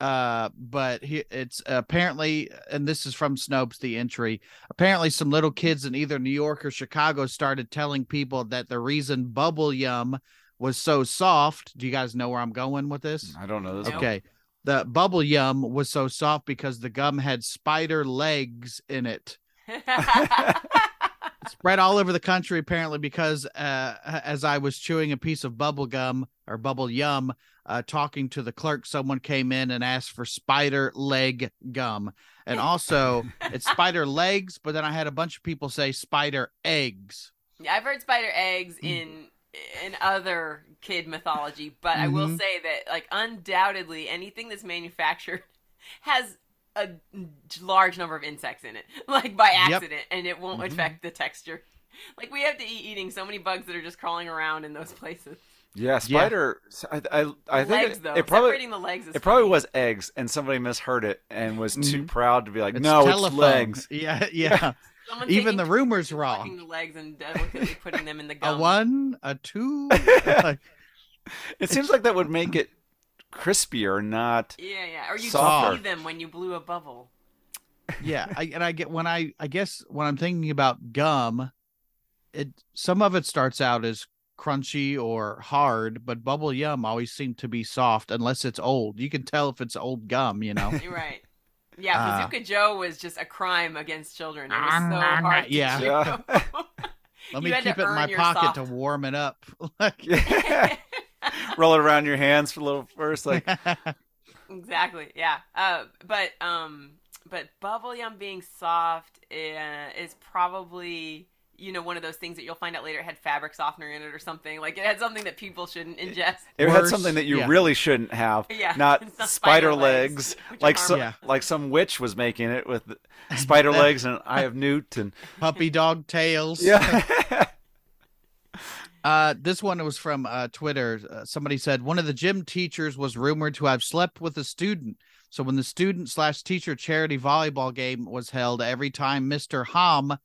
Uh, but he, it's apparently, and this is from Snopes, the entry. Apparently, some little kids in either New York or Chicago started telling people that the reason Bubble Yum was so soft. Do you guys know where I'm going with this? i don't know this Nope. one. Okay. The bubble yum was so soft because the gum had spider legs in it. Spread all over the country, apparently, because uh, as I was chewing a piece of bubble gum or bubble yum, uh, talking to the clerk, someone came in and asked for spider leg gum. And also, it's spider legs, but then I had a bunch of people say spider eggs. Yeah, I've heard spider eggs Hmm. in in other kid mythology, but I will Mhm. say that like undoubtedly anything that's manufactured has a large number of insects in it, like by Yep. accident, and it won't Mhm. affect the texture. Like we have to eat eating so many bugs that are just crawling around in those places. yeah spider i i, I think legs it, though, it probably separating the legs is it probably was eggs and somebody misheard it and was too Mhm. proud to be like It's no telephone. it's legs Yeah, yeah. Someone even the rumor's wrong. the legs and delicately putting them in the a one, a two. like, It seems like that would make it crispier, not. Yeah, yeah. Or you Softer. see them when you blew a bubble. yeah, I, and I get when I I guess when I'm thinking about gum, it some of it starts out as crunchy or hard, but bubble yum always seemed to be soft unless it's old. You can tell if it's old gum, you know. You're right. Yeah, Uh, Joe was just a crime against children. It was so hard yeah. chew. Yeah. Let me keep it in my pocket soft- to warm it up. Like, Roll it around your hands for a little first, like exactly. Yeah. Uh, but um, but bubble yum being soft uh, is probably you know one of those things that you'll find out later it had fabric softener in it or something. Like it had something that people shouldn't ingest. it had something that you yeah. really shouldn't have. Yeah, Not not spider spider legs, legs, like some harmful. like some witch was making it with spider legs and eye of newt and Puppy dog tails. yeah. Uh, this one was from uh, Twitter. Uh, somebody said one of the gym teachers was rumored to have slept with a student. So when the student slash teacher charity volleyball game was held, every time Mister Hom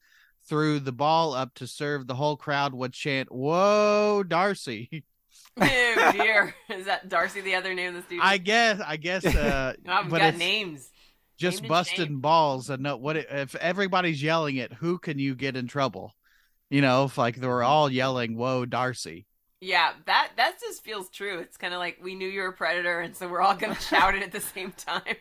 threw the ball up to serve, the whole crowd would chant, "Whoa, Darcy!" oh dear, is that Darcy the other name of the student? I guess, I guess, uh I've but got names. just named and busting shamed. balls. And no, what if everybody's yelling it? Who can you get in trouble? You know, if like they were all yelling, "Whoa, Darcy!" Yeah, that that just feels true. It's kind of like we knew you were a predator, and so we're all gonna shout it at the same time.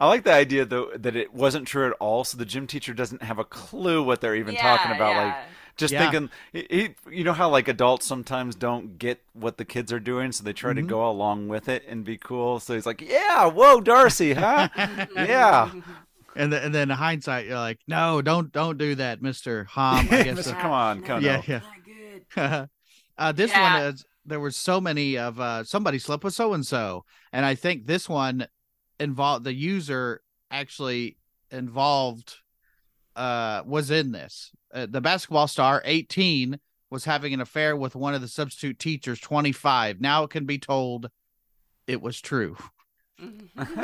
I like the idea though that it wasn't true at all. So the gym teacher doesn't have a clue what they're even talking Yeah, about. Like just Yeah. thinking, he, he- you know how like adults sometimes don't get what the kids are doing, so they try to Mhm. go along with it and be cool. So he's like, "Yeah, whoa, Darcy, huh? yeah." And then, and then in hindsight, you're like, no, don't don't do that, Mister Hom. I guess. Mister, uh, come on, come on. Yeah, no. yeah. Good. uh, this Yeah. one is there were so many of uh, somebody slept with so and so, and I think this one involved the user actually involved uh, was in this. Uh, the basketball star, 18, was having an affair with one of the substitute teachers, 25. Now it can be told it was true.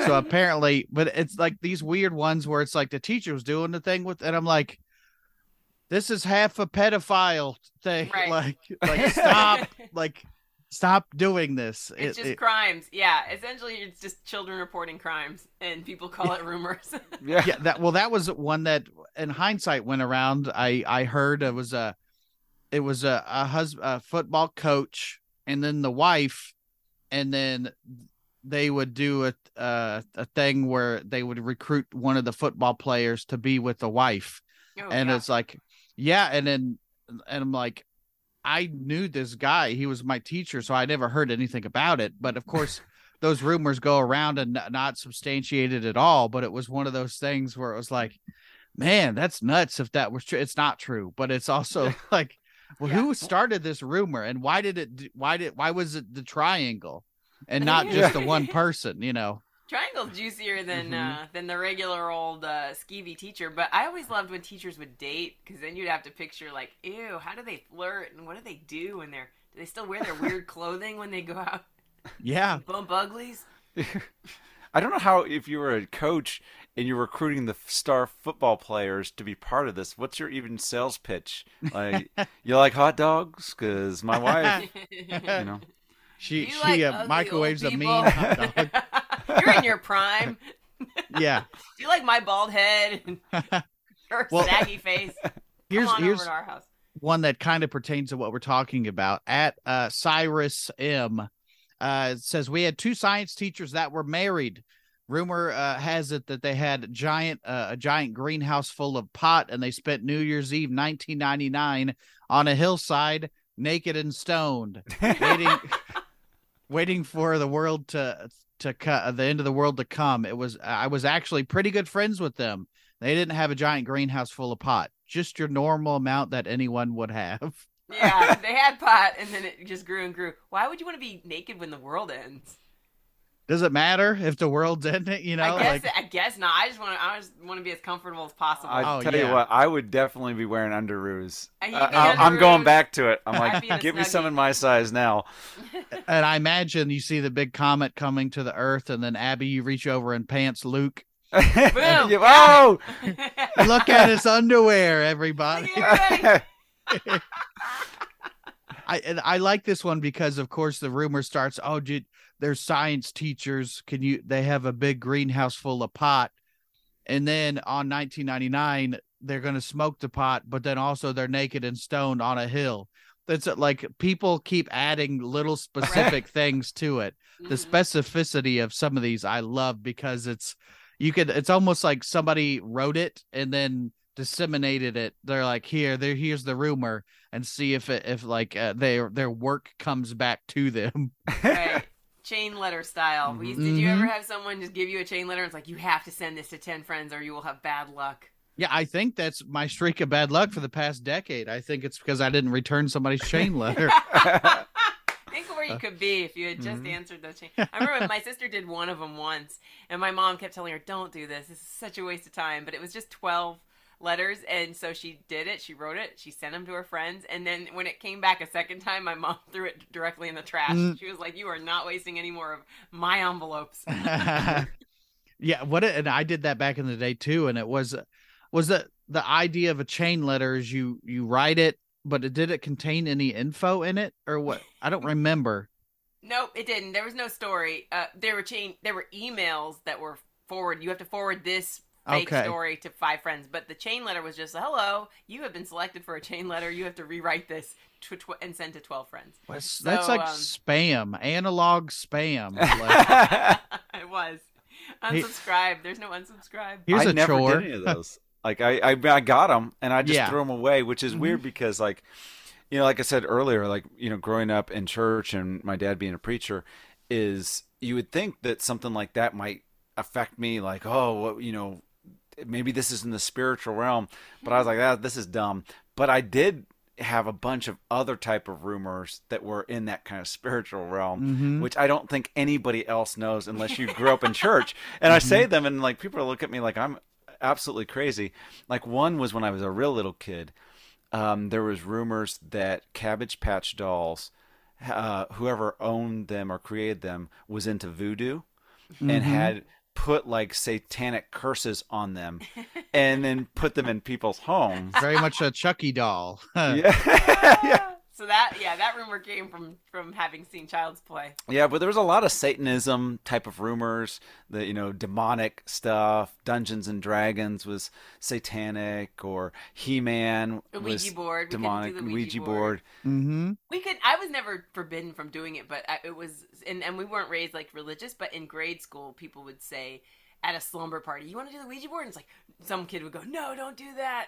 so apparently, but it's like these weird ones where it's like the teacher was doing the thing with, and I'm like, this is half a pedophile thing. Right. Like, like stop, like stop doing this. It's It- just it- crimes. Yeah, essentially, it's just children reporting crimes, and people call it rumors. Yeah. yeah that well that was one that in hindsight went around i i heard it was a it was a a husband a football coach and then the wife and then they would do a uh, a thing where they would recruit one of the football players to be with the wife Oh, and yeah. it's like yeah and then and i'm like i knew this guy he was my teacher so i never heard anything about it but of course those rumors go around and not substantiated at all but it was one of those things where it was like man that's nuts if that was true it's not true but it's also like well Yeah. who started this rumor and why did it why did why was it the triangle and not just the one person you know Triangle's juicier than Mhm. uh, than the regular old uh, skeevy teacher, but I always loved when teachers would date because then you'd have to picture like, ew, how do they flirt and what do they do when they're do they still wear their weird clothing when they go out yeah bump uglies? I don't know how if you were a coach and you're recruiting the star football players to be part of this. What's your even sales pitch? Like you like hot dogs? Because my wife, you know. she you she like uh, microwaves a mean hot dog. You're in your prime. yeah Do you like my bald head and your Well- saggy face? here's Come on here's over to our house. one that kind of pertains to what we're talking about at uh, Cyrus M. Uh, says we had two science teachers that were married. Rumor uh, has it that they had a giant uh, a giant greenhouse full of pot, and they spent New Year's Eve 1999 on a hillside, naked and stoned, waiting waiting for the world to to co- uh, the end of the world to come. It was I was actually pretty good friends with them. They didn't have a giant greenhouse full of pot, just your normal amount that anyone would have. Yeah, they had pot, and then it just grew and grew. Why would you want to be naked when the world ends? Does it matter if the world's in it? You know, I guess like I guess not. I just want to. I just want to be as comfortable as possible. I Oh, tell yeah. you what, I would definitely be wearing underoos. Uh, you'd be I- I'm going back to it. I'm I'd be in like, a give me some in my size now. and I imagine you see the big comet coming to the Earth, and then Abby, you reach over and pants Luke. Yeah, Yeah. Whoa! Look at his underwear, everybody. Look at everybody. I I like this one because, of course, the rumor starts. Oh, dude, they're science teachers. Can you? They have a big greenhouse full of pot, and then on 1999, they're going to smoke the pot, but then also they're naked and stoned on a hill. That's like people keep adding little specific things to it. The Mhm. specificity of some of these I love because it's you could. It's almost like somebody wrote it and then disseminated it. They're like, here, there, here's the rumor, and see if it, if like uh, their their work comes back to them. Right. Chain letter style. We- Did you Mhm. ever have someone just give you a chain letter? and It's like you have to send this to ten friends, or you will have bad luck. Yeah, I think that's my streak of bad luck for the past decade. I think it's because I didn't return somebody's chain letter. Think of where you could be if you had just Mhm. answered the chain. I remember my sister did one of them once, and my mom kept telling her, "Don't do this. This is such a waste of time." But it was just twelve letters, and so she did it. She wrote it. She sent them to her friends, and then when it came back a second time, my mom threw it directly in the trash. Mm. She was like, "You are not wasting any more of my envelopes." yeah, what it, and I did that back in the day too, and it was was the the idea of a chain letter is you you write it, but it did it contain any info in it or what? I don't remember. Nope, it didn't. There was no story. Uh, there were chain. There were emails that were forward. You have to forward this fake Okay. story to five friends. But the chain letter was just, "Hello, you have been selected for a chain letter. You have to rewrite this to tw- and send to twelve friends." That's, that's like um, spam, analog spam. Like, it was unsubscribe. There's no unsubscribe. here's I a never chore. did any of those. like I, I, I got them and I just Yeah. threw them away, which is Mhm. weird because like, you know, like I said earlier, like you know, growing up in church and my dad being a preacher, is you would think that something like that might affect me. Like, oh, what you know, maybe this is in the spiritual realm. But I was like, ah, this is dumb. But I did have a bunch of other type of rumors that were in that kind of spiritual realm Mhm. which I don't think anybody else knows unless you grew up in church. And I Mm-hmm. say them, and like people look at me like I'm absolutely crazy. Like one was when I was a real little kid. Um, there was rumors that Cabbage Patch Dolls, uh, whoever owned them or created them, was into voodoo and Mhm. had put like satanic curses on them, and then put them in people's homes. Very much a Chucky doll. yeah, yeah. So that yeah, that rumor came from from having seen Child's Play. Yeah, but there was a lot of Satanism type of rumors. The you know demonic stuff. Dungeons and Dragons was satanic, or He Man The was Ouija board. We couldn't demonic. do the Ouija board. board. mm-hmm. We could. I was never forbidden from doing it, but I, it was, and and we weren't raised like religious. But in grade school, people would say at a slumber party, "You want to do the Ouija board?" And it's like some kid would go, "No, don't do that.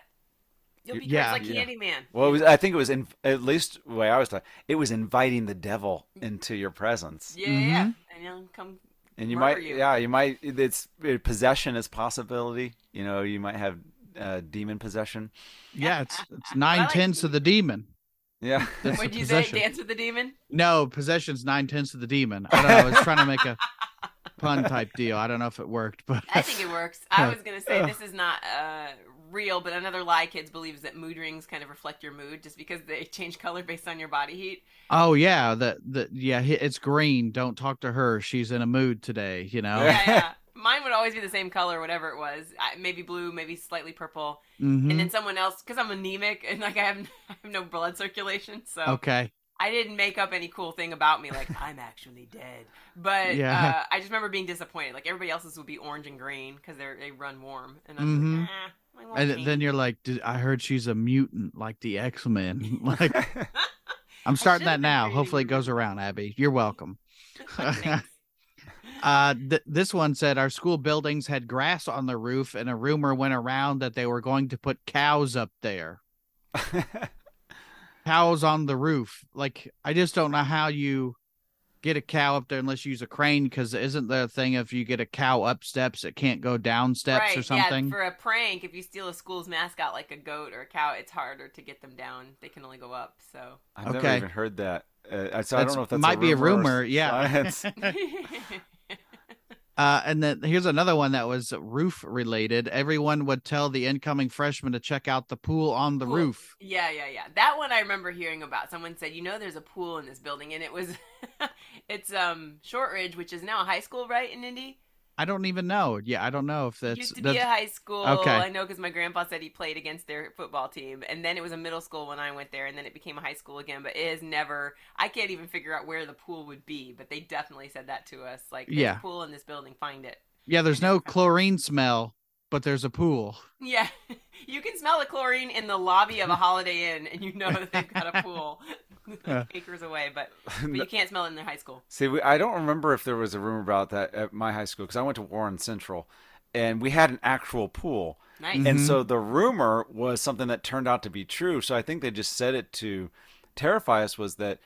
You'll be Yeah, cursed like yeah. Candyman." Well, it was, I think it was in at least the way I was taught. It was inviting the devil into your presence, Yeah, yeah, yeah. And he'll come. and you might, you. yeah, you might. It's it, possession is possibility. You know, you might have uh, demon possession. Yeah, it's it's I nine like tenths of the demon. Yeah, That's Would the you say possession. dance with the demon? No, possession's nine tenths of the demon. I don't know. I was trying to make a pun type deal. I don't know if it worked, but I think it works. I was gonna say this is not uh, real, but another lie kids believe is that mood rings kind of reflect your mood, just because they change color based on your body heat. oh yeah, the the yeah, it's green. Don't talk to her. She's in a mood today. You know. Yeah, yeah. Mine would always be the same color, whatever it was. I, maybe blue, maybe slightly purple, Mhm. and then someone else because I'm anemic and like I have I have no blood circulation, so Okay. I didn't make up any cool thing about me like I'm actually dead. But Yeah. uh, I just remember being disappointed. Like everybody else's would be orange and green because they they run warm, and I'm Mhm. like, ah, And change." then you're like, I heard she's a mutant, like the X Men. like I'm starting that now. Hopefully, it goes around, Abby. You're welcome. Uh, th- this one said our school buildings had grass on the roof, and a rumor went around that they were going to put cows up there. Cows on the roof. Like, I just don't know how you get a cow up there unless you use a crane. Because isn't the thing if you get a cow up steps, it can't go down steps right, or something? Yeah, for a prank, if you steal a school's mascot like a goat or a cow, it's harder to get them down. They can only go up. So. I've never even heard that. Uh, so I don't know if that's might a be a rumor. or rumor, yeah. Uh, and then here's another one that was roof related. Everyone would tell the incoming freshman to check out the pool on the Pool. roof. Yeah, yeah, yeah. That one I remember hearing about. Someone said, "You know, there's a pool in this building," and it was, it's um Shortridge, which is now a high school, right in Indy. I don't even know. Yeah, I don't know if that's used to that's be a high school. Okay. I know because my grandpa said he played against their football team, and then it was a middle school when I went there, and then it became a high school again. But it has never. I can't even figure out where the pool would be, but they definitely said that to us. Like, there's Yeah. a pool in this building. Find it. yeah. There's no chlorine smell, but there's a pool. Yeah, you can smell the chlorine in the lobby of a Holiday Inn, and you know that they've got a pool Yeah. acres away. But but you can't smell it in their high school. See, we, I don't remember if there was a rumor about that at my high school because I went to Warren Central, and we had an actual pool. Nice. And Mhm. so the rumor was something that turned out to be true. So I think they just said it to terrify us was that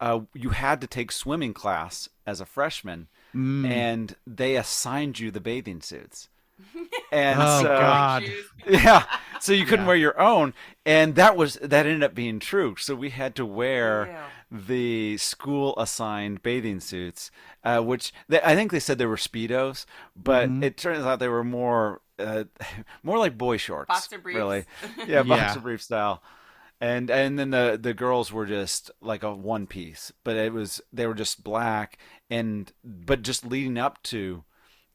uh, you had to take swimming class as a freshman, Mm. and they assigned you the bathing suits. And Oh, so, God. Yeah, so you couldn't Yeah. wear your own, and that was that ended up being true. So we had to wear Ew. the school assigned bathing suits, uh, which they, I think they said they were speedos, but Mhm. it turns out they were more uh, more like boy shorts, Boxer briefs. really. Yeah, boxer Yeah. brief style. And and then the the girls were just like a one piece, but it was they were just black and but just leading up to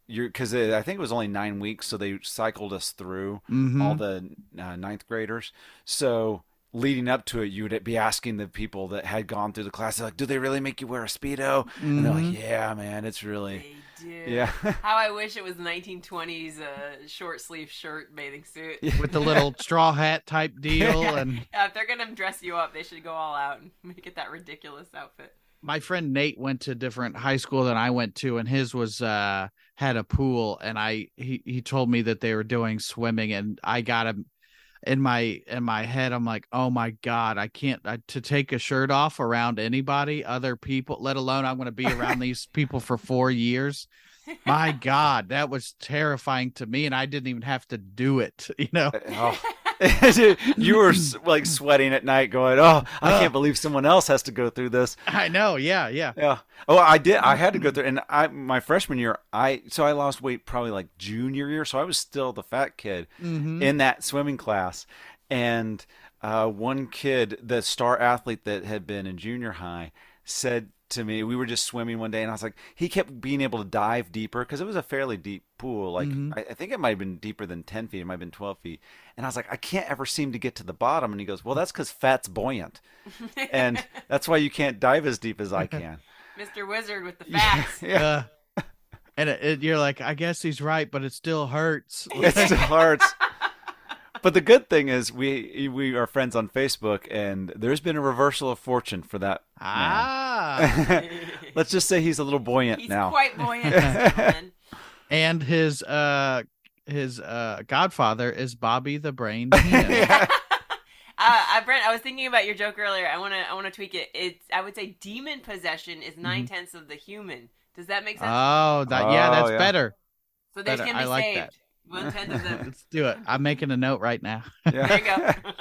your because I think it was only nine weeks, so they cycled us through Mhm. all the uh, ninth graders. So leading up to it, you would be asking the people that had gone through the class, like, "Do they really make you wear a speedo?" And they're like, "Yeah, man, it's really They do. yeah." How I wish it was 1920s uh, short sleeve shirt bathing suit. with the little straw hat type deal and Yeah, if they're gonna dress you up, they should go all out and make it that ridiculous outfit. My friend Nate went to a different high school than I went to, and his was uh had a pool, and I he he told me that they were doing swimming, and I got him in my in my head. I'm like, oh my god, I can't I, to take a shirt off around anybody, other people, let alone I'm going to be around these people for four years. My God, that was terrifying to me, and I didn't even have to do it. You know, oh, you were like sweating at night, going, "Oh, I can't believe someone else has to go through this." I know. Yeah, yeah. Yeah. Oh, I did. I had to go through, and I my freshman year, I so I lost weight probably like junior year, so I was still the fat kid in that swimming class, and uh, one kid, the star athlete that had been in junior high, said to me, we were just swimming one day, and I was like, he kept being able to dive deeper because it was a fairly deep pool. Like I, I think it might have been deeper than ten feet. It might have been twelve feet, and I was like, I can't ever seem to get to the bottom. And he goes, Well, that's because fat's buoyant, and that's why you can't dive as deep as I can. Mr. Wizard with the facts. Yeah. Uh, and it, it, you're like, I guess he's right, but it still hurts. it still hurts. But the good thing is we we are friends on Facebook, and there's been a reversal of fortune for that. ah. Let's just say he's a little buoyant now. He's now. quite buoyant, and his uh his uh godfather is Bobby the Brain. Heenan. Uh, I, Brent, I was thinking about your joke earlier. I want to, I want to tweak it. It's, I would say, demon possession is nine tenths of the human. Does that make sense? oh, that yeah, Oh, that's yeah. better. so they better. can I be like saved. that. One tenth of them. Let's do it. I'm making a note right now. there you go.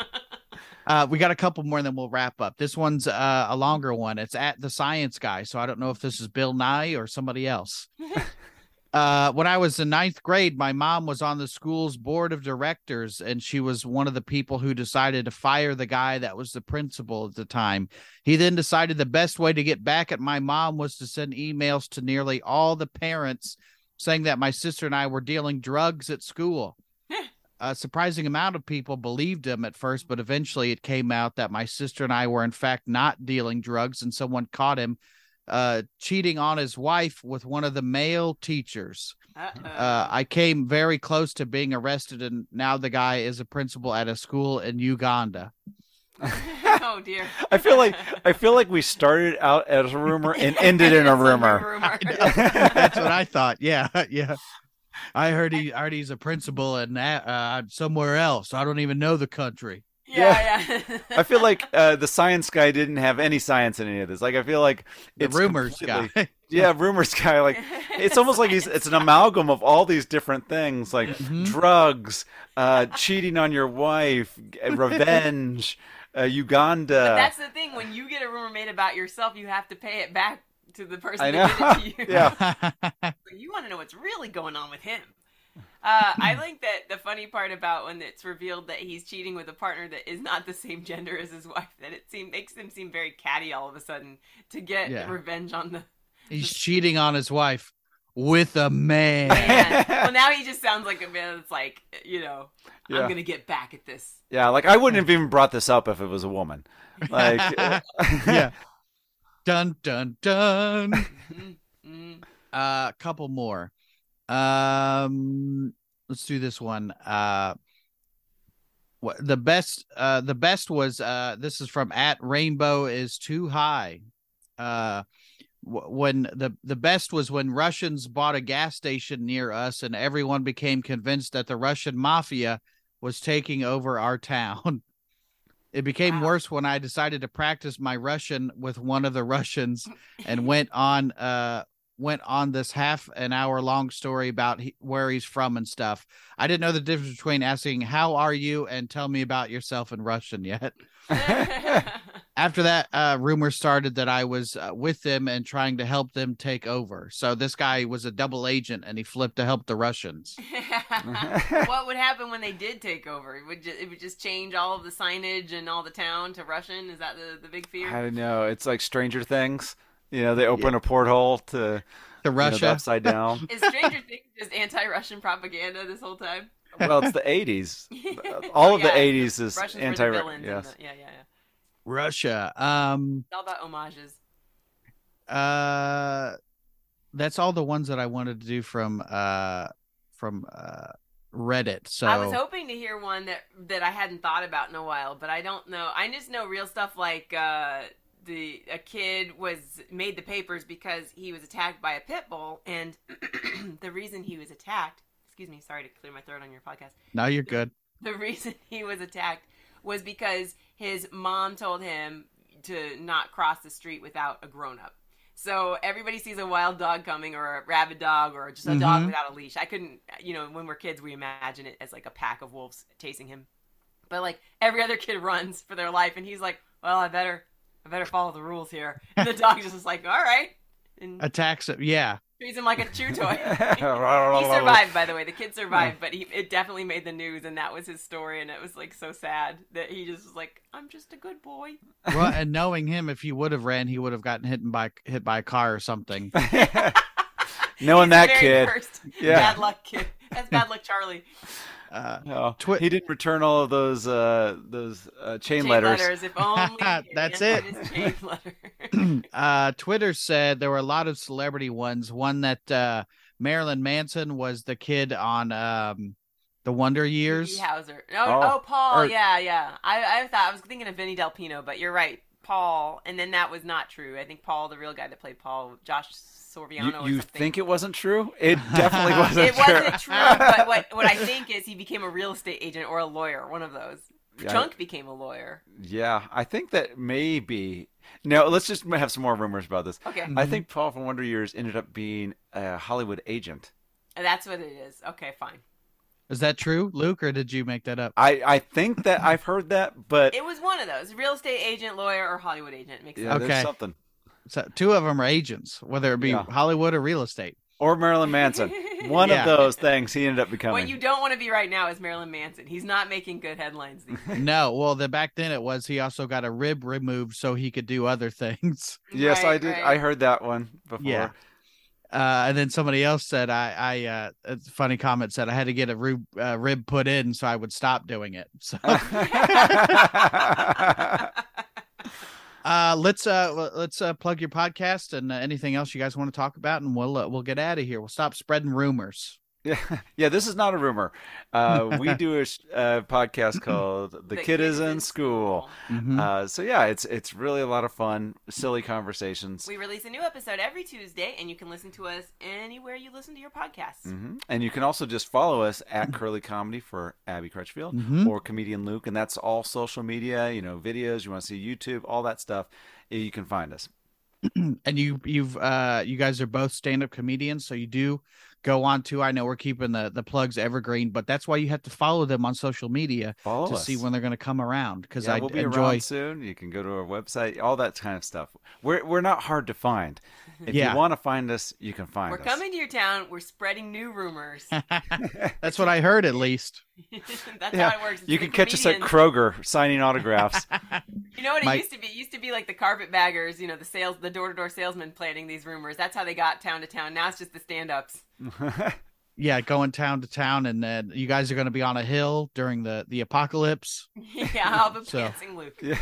Uh, we got a couple more, and then we'll wrap up. This one's uh, a longer one. It's at the Science Guy, so I don't know if this is Bill Nye or somebody else. uh, when I was in ninth grade, my mom was on the school's board of directors, and she was one of the people who decided to fire the guy that was the principal at the time. He then decided the best way to get back at my mom was to send emails to nearly all the parents saying that my sister and I were dealing drugs at school a surprising amount of people believed him at first, but eventually it came out that my sister and I were in fact not dealing drugs, and someone caught him uh, cheating on his wife with one of the male teachers. Uh, I came very close to being arrested, and now the guy is a principal at a school in Uganda. oh dear. I feel like I feel like we started out as a rumor and ended in a It's rumor. That's what I thought. Yeah, yeah. I heard he, I heard he's a principal in uh, somewhere else. I don't even know the country. yeah, yeah. I feel like uh, the science guy didn't have any science in any of this. Like I feel like The rumors guy. Yeah, rumors guy. Like it's almost like he's it's an amalgam of all these different things, like Mhm. drugs, uh, cheating on your wife, uh, revenge, uh, Uganda. But that's the thing. When you get a rumor made about yourself, you have to pay it back to the person I that know. did it to you. Yeah. You want to know what's really going on with him. Uh, I think that the funny part about when it's revealed that he's cheating with a partner that is not the same gender as his wife, that it seem, makes him seem very catty all of a sudden to get Yeah. revenge on the he's cheating on his wife with a man. man. well, now he just sounds like a man that's like, you know, Yeah. I'm gonna get back at this. yeah, like I wouldn't have even brought this up if it was a woman. Like, yeah. Dun dun dun. Mm, mm. A couple more. Um, let's do this one. Uh, what the best? Uh, the best was uh, this is from at Rainbow is too high. Uh, wh- when the the best was when Russians bought a gas station near us, and everyone became convinced that the Russian mafia was taking over our town. It became Wow. worse when I decided to practice my Russian with one of the Russians and went on uh went on this half an hour long story about he, where he's from and stuff. I didn't know the difference between asking "How are you?" and "Tell me about yourself" in Russian yet. After that, uh, rumors started that I was uh, with them and trying to help them take over. So this guy was a double agent, and he flipped to help the Russians. what would happen when they did take over? It would just, it would just change all of the signage and all the town to Russian. Is that the, the big fear? I don't know. It's like Stranger Things. You know, they open a porthole to To you know, the Russia, upside down. Is Stranger Things just anti-Russian propaganda this whole time? well, it's the '80s. All Oh, of yeah. the '80s is Russians anti. were the villains. in Yes. the- yeah, yeah, yeah. Russia. Um, It's all about homages. uh, that's all the ones that I wanted to do from uh from uh Reddit. So I was hoping to hear one that that I hadn't thought about in a while, but I don't know. I just know real stuff like uh, the a kid was made the papers because he was attacked by a pit bull, and the reason he was attacked. Excuse me, sorry to clear my throat on your podcast. now you're good. The reason he was attacked was because his mom told him to not cross the street without a grown up. So everybody sees a wild dog coming or a rabid dog or just a dog Mhm. without a leash. I couldn't, you know, when we're kids, we imagine it as like a pack of wolves chasing him. But like every other kid runs for their life, and he's like, "Well, I better, I better follow the rules here." And the dog just is like, "All right," and Attacks it. Yeah. Treats him like a chew toy. he survived, by the way. The kid survived, but he it definitely made the news, and that was his story, and it was like so sad that he just was like, "I'm just a good boy." Well, and knowing him, if he would have ran, he would have gotten hit by hit by a car or something. Knowing He's that very kid. First Yeah. Bad luck kid. That's bad luck, Charlie. Uh, No, Twi- he didn't return all of those uh, those uh, chain, Chain letters. If only. That's it. chain letter. uh, Twitter said there were a lot of celebrity ones. One that uh, Marilyn Manson was the kid on um, the Wonder Years. Doogie Oh, Oh. oh, Paul. Or- yeah, yeah. I, I thought I was thinking of Vinnie Delpino, but you're right, Paul. And then that was not true. I think Paul, the real guy that played Paul, Josh Saviano. You, or you something. think it wasn't true? It definitely wasn't it true. wasn't true, but what what I think is he became a real estate agent or a lawyer, one of those. Yeah. Chunk became a lawyer. Yeah, I think that maybe. No, let's just have some more rumors about this. Okay, I mm-hmm. think Paul from Wonder Years ended up being a Hollywood agent. that's what it is. Okay, fine. Is that true, Luke, or did you make that up? I, I think that I've heard that, but It was one of those: real estate agent, lawyer, or Hollywood agent. Makes yeah, sense. Okay. there's something. So two of them are agents, whether it be Yeah. Hollywood or real estate. Or Marilyn Manson. One Yeah. of those things he ended up becoming. What you don't want to be right now is Marilyn Manson. He's not making good headlines. These days. No, well, the back then it was he also got a rib removed so he could do other things. yes, I did. right. I heard that one before. Yeah. Uh, and then somebody else said I, I, uh, a funny comment said I had to get a rib, uh, rib put in so I would stop doing it. So, uh, let's, uh, let's, uh, plug your podcast and uh, anything else you guys want to talk about, and we'll, uh, we'll get out of here. We'll stop spreading rumors. Yeah, yeah. This is not a rumor. Uh, we do a sh- uh, podcast called "The, Kid, Is in School." Mhm. Uh, so yeah, it's it's really a lot of fun, silly conversations. We release a new episode every Tuesday, and you can listen to us anywhere you listen to your podcasts. hmm And you can also just follow us at Curly Comedy for Abby Crutchfield Mhm. or Comedian Luke, and that's all social media. You know, videos. You want to see YouTube, all that stuff. You can find us. and you you've uh you guys are both stand-up comedians so you do go on to i know we're keeping the the plugs evergreen but that's why you have to follow them on social media Follow to us. see when they're going to come around because yeah, i we'll be enjoy around soon. You can go to our website, all that kind of stuff. We're we're not hard to find. If Yeah. you want to find us, you can find us. We're coming to your town. We're spreading new rumors. that's what i heard at least That's Yeah, how it works. It's You can catch us at. Kroger signing autographs. You know what it used to be? It used to be like the carpetbaggers, you know, the sales, the door-to-door salesmen planting these rumors. That's how they got town to town. Now it's just the stand-ups. yeah going town to town and then you guys are going to be on a hill during the the apocalypse yeah, all the So- dancing Luke. yeah.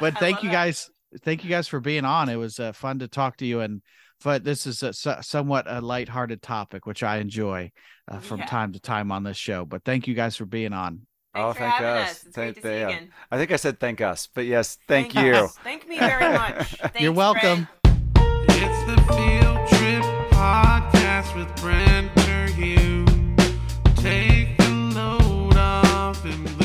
but I thank you that. guys thank you guys for being on it was uh, fun to talk to you and but this is a so- somewhat a lighthearted topic which i enjoy uh, from Yeah. time to time on this show but thank you guys for being on Thanks Oh, thank us. us. It's Thank- great to see you yeah. again. I think I said thank us, but yes, thank, Thank you. us. Thank me very much. Thanks, you're welcome Brent. It's the Field Trip Podcast with Brent Terhune. Take the load off and listen soon.